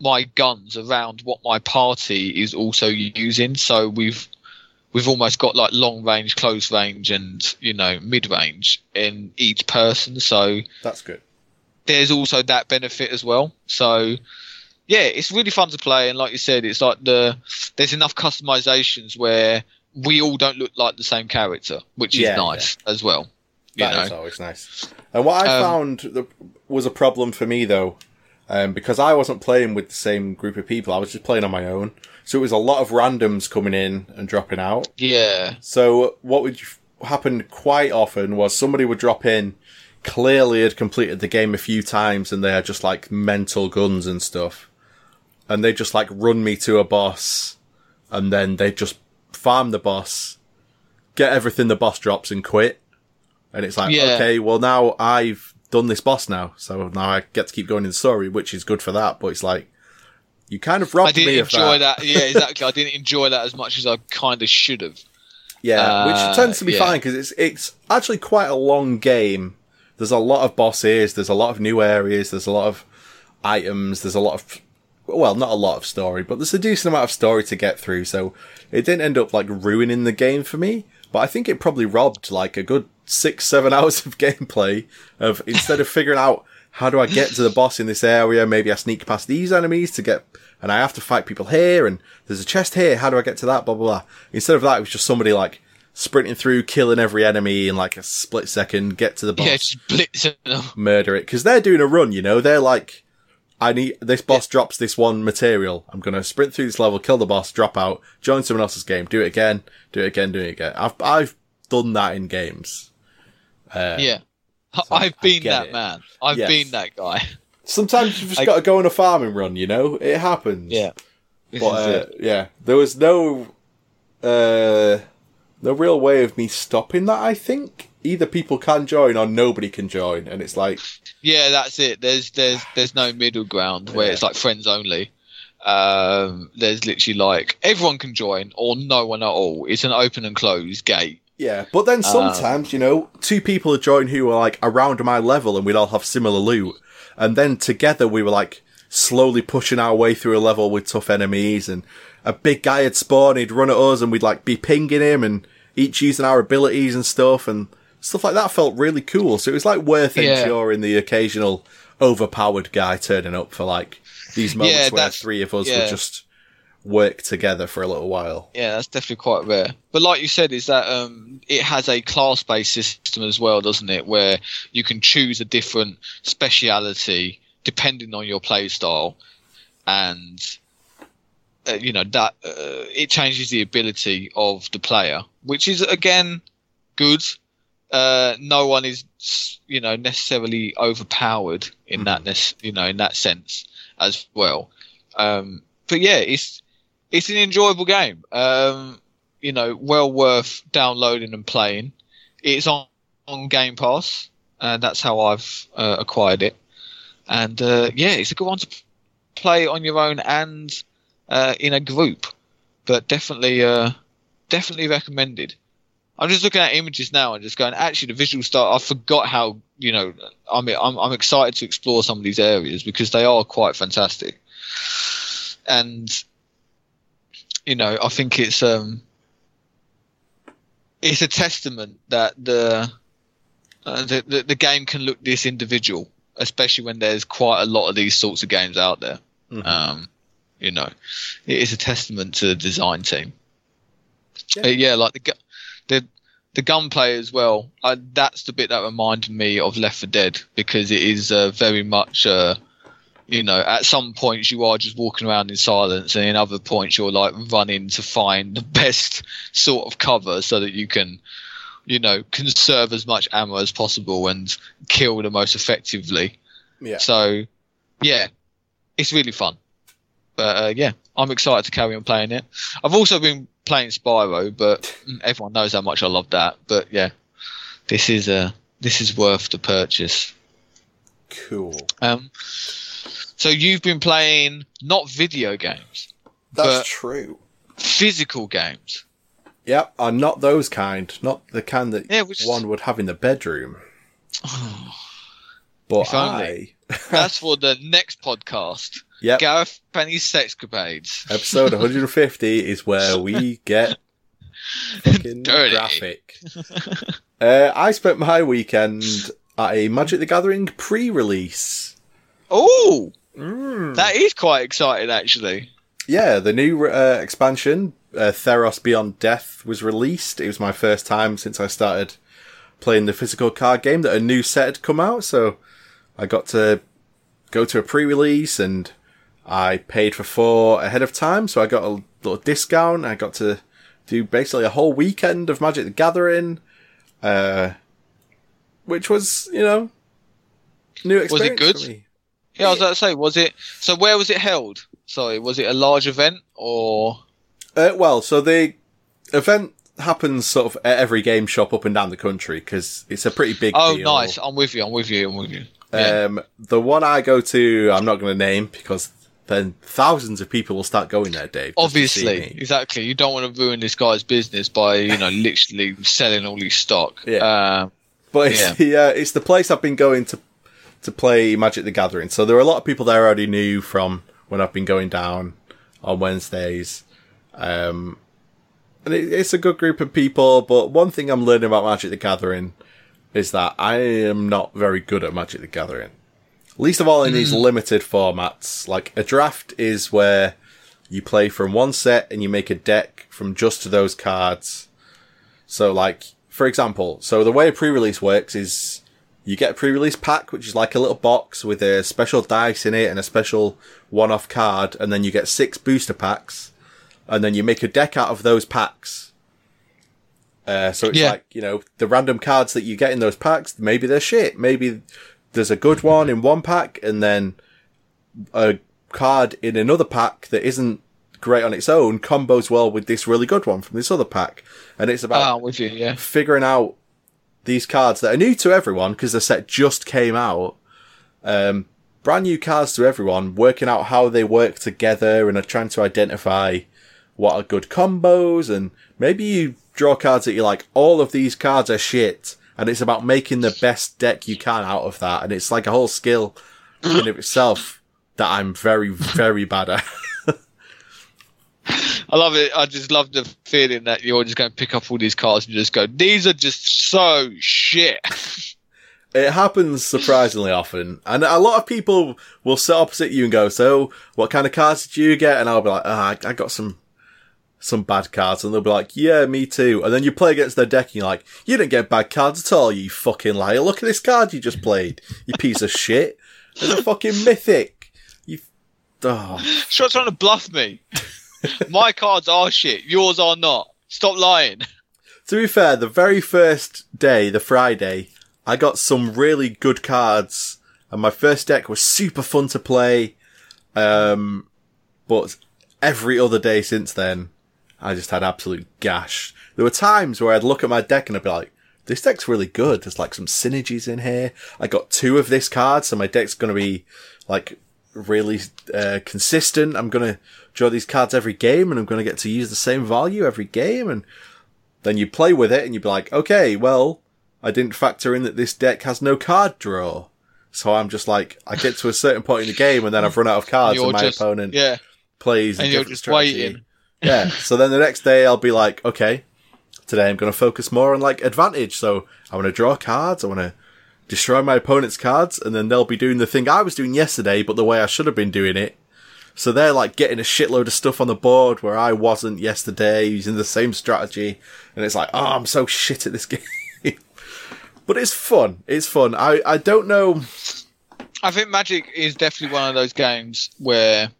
my guns around what my party is also using. So we've we've almost got like long range, close range, and you know mid range in each person. So That's good. there's also that benefit as well. So yeah, it's really fun to play, and like you said, it's like the there's enough customizations where we all don't look like the same character, which is Yeah, nice as well. You know, is always nice. And what I Um, found that was a problem for me though, um, because I wasn't playing with the same group of people. I was just playing on my own. So it was a lot of randoms coming in and dropping out. yeah, So what would happen quite often was somebody would drop in, clearly had completed the game a few times and they had just like mental guns and stuff. And they just like run me to a boss and then they just farm the boss, get everything the boss drops and quit. And it's like, Yeah. okay, well now I've done this boss now, so now I get to keep going in the story, which is good for that, but it's like, you kind of robbed I didn't me of enjoy that. that. Yeah, exactly. I didn't enjoy that as much as I kind of should have. Yeah, Uh, which tends to be yeah. fine because it's it's actually quite a long game. There's a lot of bosses. There's a lot of new areas. There's a lot of items. There's a lot of well, not a lot of story, but there's a decent amount of story to get through. So it didn't end up like ruining the game for me. But I think it probably robbed like a good six, seven hours of gameplay of instead of figuring out how do I get to the boss in this area, maybe I sneak past these enemies to get, and I have to fight people here, and there's a chest here, how do I get to that, blah, blah, blah. Instead of that, it was just somebody like sprinting through, killing every enemy in like a split second, get to the boss Yeah, just them. murder it because they're doing a run. You know, they're like, I need this boss drops this one material. I'm gonna sprint through this level, kill the boss, drop out, join someone else's game, do it again, do it again, do it again. I've I've done that in games. Uh, Yeah, I I've been get that it. man. I've Yes. been that guy. Sometimes you've just I- got to go on a farming run. You know, it happens. Yeah. But uh, yeah, there was no uh no real way of me stopping that. I think either people can join or nobody can join, and it's like Yeah, that's it. There's there's there's no middle ground where Yeah. it's like friends only. Um, there's literally like everyone can join or no one at all. It's an open and closed gate. Yeah, but then um, sometimes, you know, two people would join who were like around my level and we'd all have similar loot. And then together we were like slowly pushing our way through a level with tough enemies and a big guy had spawned, he'd run at us and we'd like be pinging him and each using our abilities and stuff and stuff like that felt really cool. So it was like worth Yeah. enduring the occasional overpowered guy turning up for like these moments Yeah, where three of us yeah. would just work together for a little while. Yeah, that's definitely quite rare. But like you said, is that um, it has a class-based system as well, doesn't it? Where you can choose a different speciality depending on your play style, and uh, you know that uh, it changes the ability of the player, which is again good. Uh, no one is, you know, necessarily overpowered in that, you know, in that sense as well. Um, but yeah, it's it's an enjoyable game. Um, you know, well worth downloading and playing. It's on, on Game Pass, and that's how I've uh, acquired it. And uh, yeah, it's a good one to play on your own and uh, in a group. But definitely, uh, definitely recommended. I'm just looking at images now and just going. Actually, the visual style. I forgot how you know. I mean, I'm I'm excited to explore some of these areas because they are quite fantastic. And you know, I think it's um, it's a testament that the, uh, the the the game can look this individual, especially when there's quite a lot of these sorts of games out there. Mhm. Um, you know, it is a testament to the design team. Yeah. Uh, yeah, like the the the gunplay as well. Uh, that's the bit that reminded me of Left 4 Dead because it is uh, very much. Uh, you know, at some points you are just walking around in silence, and in other points you're like running to find the best sort of cover so that you can, you know, conserve as much ammo as possible and kill the most effectively. Yeah. So, yeah, it's really fun. But uh, yeah, I'm excited to carry on playing it. I've also been playing Spyro, but everyone knows how much I love that. But yeah, this is uh, this is worth the purchase. Cool. Um, so you've been playing not video games, That's But- true. physical games. Yep, and not those kind, not the kind that Yeah, which- one would have in the bedroom. But. I, That's for the next podcast. yep, Gareth Penny's Sexcapades. episode 150 is where we get Fucking Dirty. graphic. uh, I spent my weekend at a Magic the Gathering pre-release. Oh, Mm. that is quite exciting, actually. Yeah, the new uh, expansion, uh, Theros Beyond Death, was released. It was my first time since I started playing the physical card game that a new set had come out, so I got to go to a pre-release and I paid for four ahead of time, so I got a little discount. I got to do basically a whole weekend of Magic the Gathering, uh, which was, you know, new experience. Was it experience good? Yeah, I was about to say, was it? So where was it held? Sorry, was it a large event or? Uh, well, so the event happens sort of at every game shop up and down the country because it's a pretty big Oh, deal. nice. I'm with you. I'm with you. I'm with you. Yeah. Um, the one I go to, I'm not going to name because then thousands of people will start going there, Dave. just to see Obviously, exactly. You don't want to ruin this guy's business by you know literally selling all his stock. Yeah. Um, But it's Yeah. the uh, it's the place I've been going to to play Magic the Gathering. So there are a lot of people there I already knew from when I've been going down on Wednesdays. Um, and it, it's a good group of people. But one thing I'm learning about Magic the Gathering is that I am not very good at Magic the Gathering. Least of all in these limited formats. Like a draft is where you play from one set and you make a deck from just those cards. So like, for example, so the way a pre-release works is you get a pre-release pack, which is like a little box with a special dice in it and a special one-off card, and then you get six booster packs, and then you make a deck out of those packs. Uh, so it's Yeah. like, you know, the random cards that you get in those packs, maybe they're shit. Maybe there's a good one in one pack and then a card in another pack that isn't great on its own combos well with this really good one from this other pack. And it's about I'm you. Yeah. figuring out these cards that are new to everyone because the set just came out. Um, brand new cards to everyone, working out how they work together and are trying to identify what are good combos. And maybe you draw cards that you're like, all of these cards are shit. And it's about making the best deck you can out of that. And it's like a whole skill in itself that I'm very, very bad at. I love it. I just love the feeling that you're just going to pick up all these cards and just go, these are just so shit. It happens surprisingly often, and a lot of people will sit opposite you and go, "So, what kind of cards did you get?" And I'll be like, "Ah, I I got some some bad cards," and they'll be like, "Yeah, me too." And then you play against their deck, and you're like, "You didn't get bad cards at all, you fucking liar! Look at this card you just played, you piece of shit. It's a fucking mythic. You, oh, Stop trying to bluff me. My cards are shit. Yours are not. Stop lying. To be fair, the very first day, the Friday, I got some really good cards, and my first deck was super fun to play. Um, but every other day since then, I just had absolute gash. There were times where I'd look at my deck and I'd be like, this deck's really good. There's like some synergies in here. I got two of this card, so my deck's gonna be like really uh, consistent. I'm gonna draw these cards every game, and I'm gonna get to use the same value every game. And then you play with it, and you'd be like, okay, well, I didn't factor in that this deck has no card draw. So I'm just like, I get to a certain point in the game, and then I've run out of cards, and my just, opponent yeah, plays and you're just strategy. waiting. Yeah. So then the next day I'll be like, okay, today I'm going to focus more on like advantage. So I want to draw cards. I want to destroy my opponent's cards and then they'll be doing the thing I was doing yesterday, but the way I should have been doing it. So they're like getting a shitload of stuff on the board where I wasn't yesterday using the same strategy. And it's like, oh, I'm so shit at this game. but it's fun. It's fun. I, I don't know. I think Magic is definitely one of those games where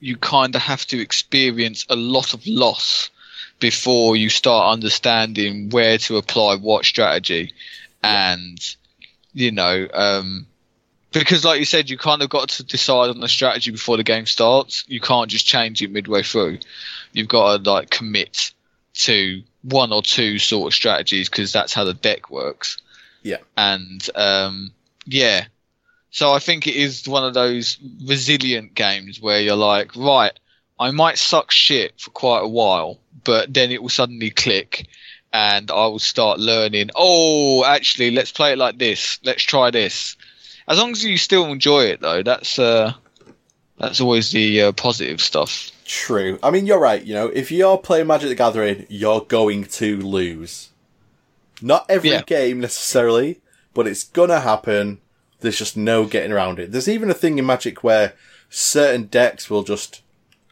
you kind of have to experience a lot of loss before you start understanding where to apply what strategy. And, you know, um, because like you said, you kind of got to decide on the strategy before the game starts. You can't just change it midway through. You've got to like commit to one or two sort of strategies because that's how the deck works. Yeah. And, um, yeah, so I think it is one of those resilient games where you're like, right, I might suck shit for quite a while, but then it will suddenly click and I will start learning, oh, actually, let's play it like this. Let's try this. As long as you still enjoy it though, that's, uh, that's always the uh, positive stuff. True. I mean, you're right. You know, if you're playing Magic the Gathering, you're going to lose. Not every Yeah. game necessarily, but it's gonna happen. There's just no getting around it. There's even a thing in Magic where certain decks will just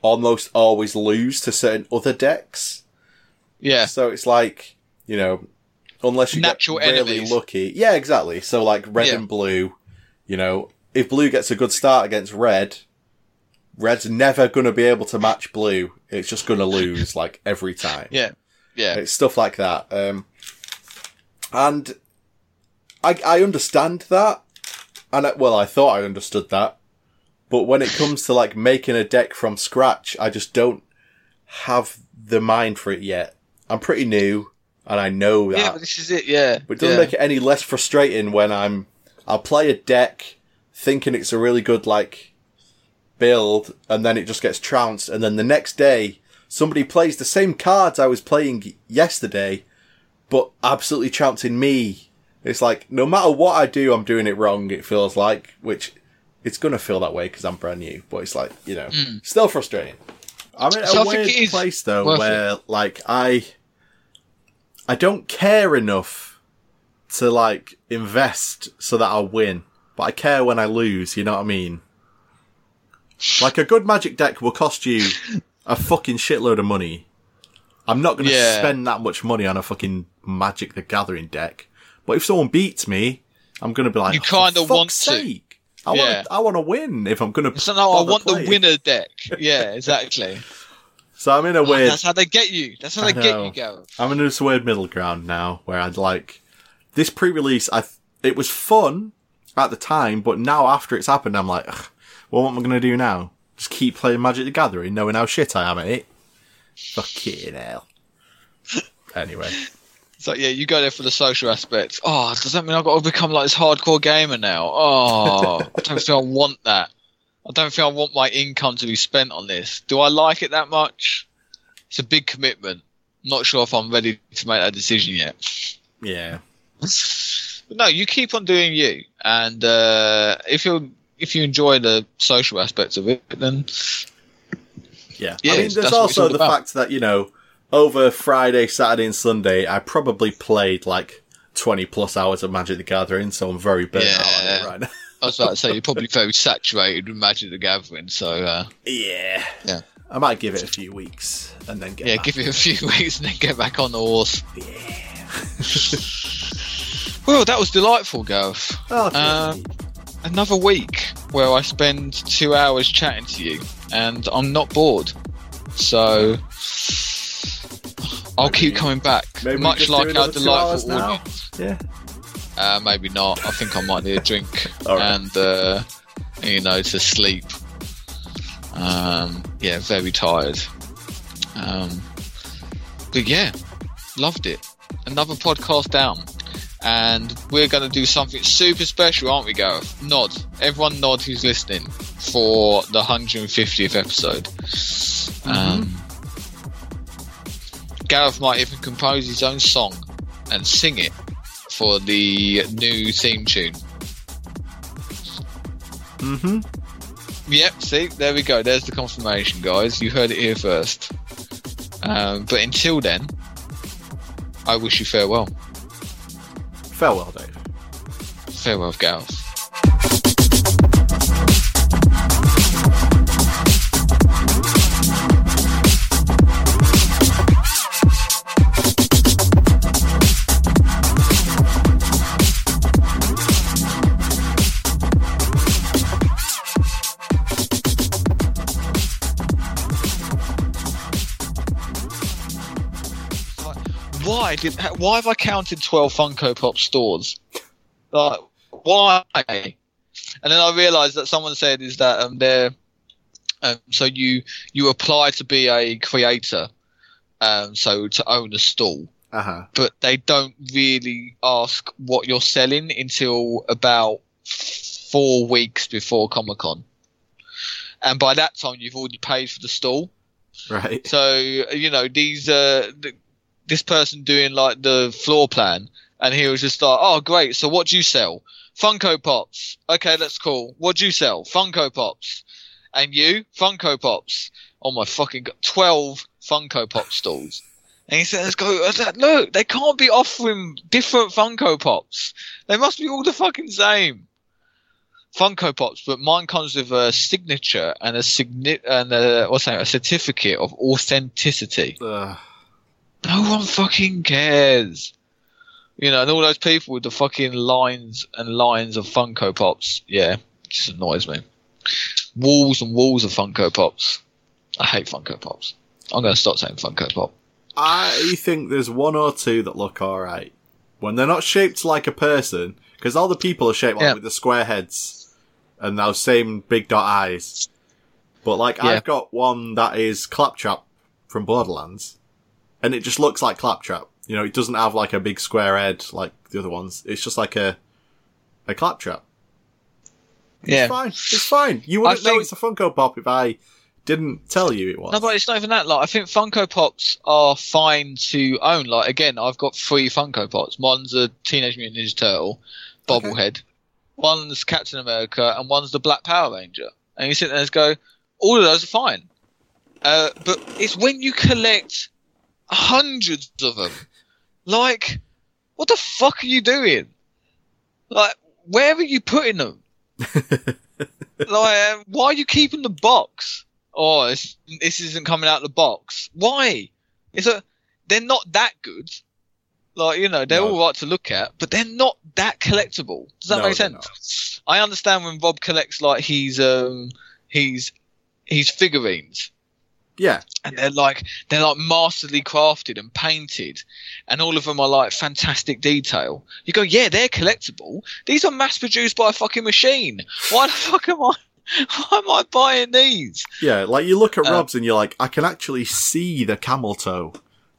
almost always lose to certain other decks. Yeah. So it's like, you know, unless you Natural get really enemies. lucky. Yeah, exactly. So like red Yeah. and blue, you know, if blue gets a good start against red, red's never going to be able to match blue. It's just going to lose like every time. Yeah. Yeah. It's stuff like that. Um, and I, I understand that. And I, well, I thought I understood that. But when it comes to like making a deck from scratch, I just don't have the mind for it yet. I'm pretty new and I know that. Yeah, but this is it. Yeah. But it doesn't yeah. make it any less frustrating when I'm, I'll play a deck thinking it's a really good, like, build, and then it just gets trounced, and then the next day, somebody plays the same cards I was playing yesterday, but absolutely trouncing me. It's like, no matter what I do, I'm doing it wrong, it feels like, which it's gonna feel that way because I'm brand new, but it's like, you know, still frustrating. I'm in a. So I weird place though, where, like, I, I don't care enough to like invest so that I'll win, but I care when I lose. You know what I mean? Like a good magic deck will cost you a fucking shitload of money. I'm not going to Yeah. spend that much money on a fucking Magic the Gathering deck. But if someone beats me, I'm going to be like, You "Oh, for kinda want to." I Yeah. want to, I want to win if I'm going to. So no, I want the winner deck. Yeah, exactly. So I'm in a weird. That's how they get you. That's how I they get you, Gareth. I'm in this weird middle ground now where I'd like this pre-release. I th- it was fun at the time, but now after it's happened, I'm like, well, what am I going to do now? Just keep playing Magic the Gathering, knowing how shit I am at it. Fucking hell. Anyway, So yeah, you go there for the social aspects. Oh, does that mean I've got to become like this hardcore gamer now? Oh, I don't think I want that. I don't think I want my income to be spent on this. Do I like it that much? It's a big commitment. Not sure if I'm ready to make that decision yet. yeah, no, you keep on doing you, and uh, if you if you enjoy the social aspects of it, then yeah. Yeah, I mean, there's also the about. fact that you know, over Friday, Saturday, and Sunday, I probably played like 20 plus hours of Magic the Gathering, so I'm very burnt out on it Yeah. right now. I was about to say you're probably very saturated with Magic the Gathering. So uh, yeah, Yeah. I might give it a few weeks and then get yeah, back. give it a few weeks and then get back on the horse. well, that was delightful, Gareth. Oh, Um, another week where I spend two hours chatting to you, and I'm not bored. So I'll Maybe- keep coming back, much like our another two hours delightful audience. yeah. Uh, maybe not. I think I might need a drink right. and uh, you know to sleep. Um, yeah, very tired. Um, but yeah, loved it. Another podcast down, and we're going to do something super special, aren't we, Gareth? Nod, everyone, nod who's listening for the 150th episode. Um, Gareth might even compose his own song and sing it for the new theme tune. Mm-hmm. Yep, see, there we go. There's the confirmation, guys. You heard it here first. Um, but until then, I wish you farewell. Farewell, Dave. Farewell, Gareth. Why did? Why have I counted twelve Funko Pop stores? Like, why? And then I realised that someone said is that um, they're um, so you you apply to be a creator, um, so to own a stall, Uh huh. but they don't really ask what you're selling until about four weeks before Comic Con, and by that time you've already paid for the stall. Right. So you know these uh, this person doing like the floor plan, and he was just like, "Oh, great! So what do you sell? Funko Pops. Okay, that's cool. What do you sell? Funko Pops." And you, Funko Pops. Oh my fucking god, twelve Funko Pop stalls. And he says, "Go I said, look, they can't be offering different Funko Pops. They must be all the fucking same." Funko Pops, but mine comes with a signature and a signi- and a, what's that? A certificate of authenticity. No one fucking cares. You know, and all those people with the fucking lines and lines of Funko Pops, yeah, just annoys me. Walls and walls of Funko Pops. I hate Funko Pops. I'm going to stop saying Funko Pop. I think there's one or two that look alright. When they're not shaped like a person, because all the people are shaped like Yeah. with the square heads and those same big dot eyes. But like, Yeah. I've got one that is Claptrap from Borderlands, and it just looks like Claptrap. You know, it doesn't have like a big square head like the other ones. It's just like a a Claptrap. It's Yeah. fine. It's fine. You wouldn't know think- it's a Funko Pop if I didn't tell you it was. No, but it's not even that. Like, I think Funko Pops are fine to own. Like, again, I've got three Funko Pops. One's a Teenage Mutant Ninja Turtle bobblehead. One's Captain America, and one's the Black Power Ranger. And you sit there and go, all of those are fine. Uh, but it's when you collect hundreds of them. Like, what the fuck are you doing? Like, where are you putting them? like, um, why are you keeping the box? Oh, this, this isn't coming out of the box. Why? It's a, they're not that good. Like, you know, they're No. all right to look at, but they're not that collectible. Does that No, make sense? I understand when Rob collects like he's um he's he's figurines yeah, and they're like they're like masterly crafted and painted and all of them are like fantastic detail. You go yeah they're collectible. These are mass produced by a fucking machine. Why the fuck am i why am i buying these? Yeah. Like you look at Uh, Rob's and you're like, I can actually see the camel toe.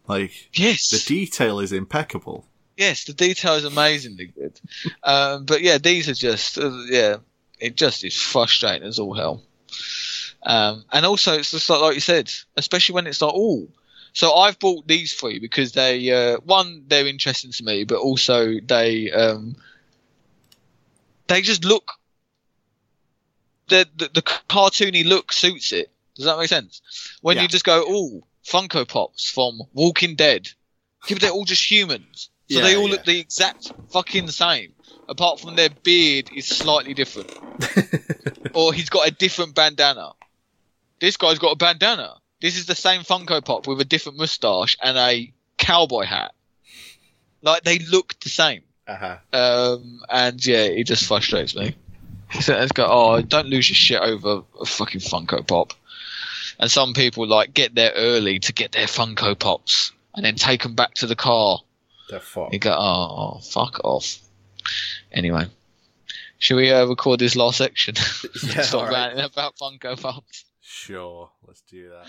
Like yes. the detail is impeccable. yes the detail is amazingly good. Um, but yeah these are just uh, yeah it just is frustrating as all hell um, and also it's just like, like you said especially when it's like oh so I've bought these three because they uh, one they're interesting to me but also they um, they just look the, the the cartoony look suits it. Does that make sense? When Yeah. you just go oh Funko Pops from Walking Dead. Yeah, but they're all just humans. So Yeah, they all yeah. look the exact fucking same, apart from their beard is slightly different, or he's got a different bandana. This guy's got a bandana. This is the same Funko Pop with a different mustache and a cowboy hat. Like they look the same. Uh-huh. Um, and yeah, it just frustrates me. So let's go. Oh, don't lose your shit over a fucking Funko Pop. And some people like get there early to get their Funko Pops and then take them back to the car. They're fucked. You go, oh, oh, fuck off. Anyway, should we uh, record this last section? Yeah, Stop alright. ranting about Funko Pops. Sure, let's do that.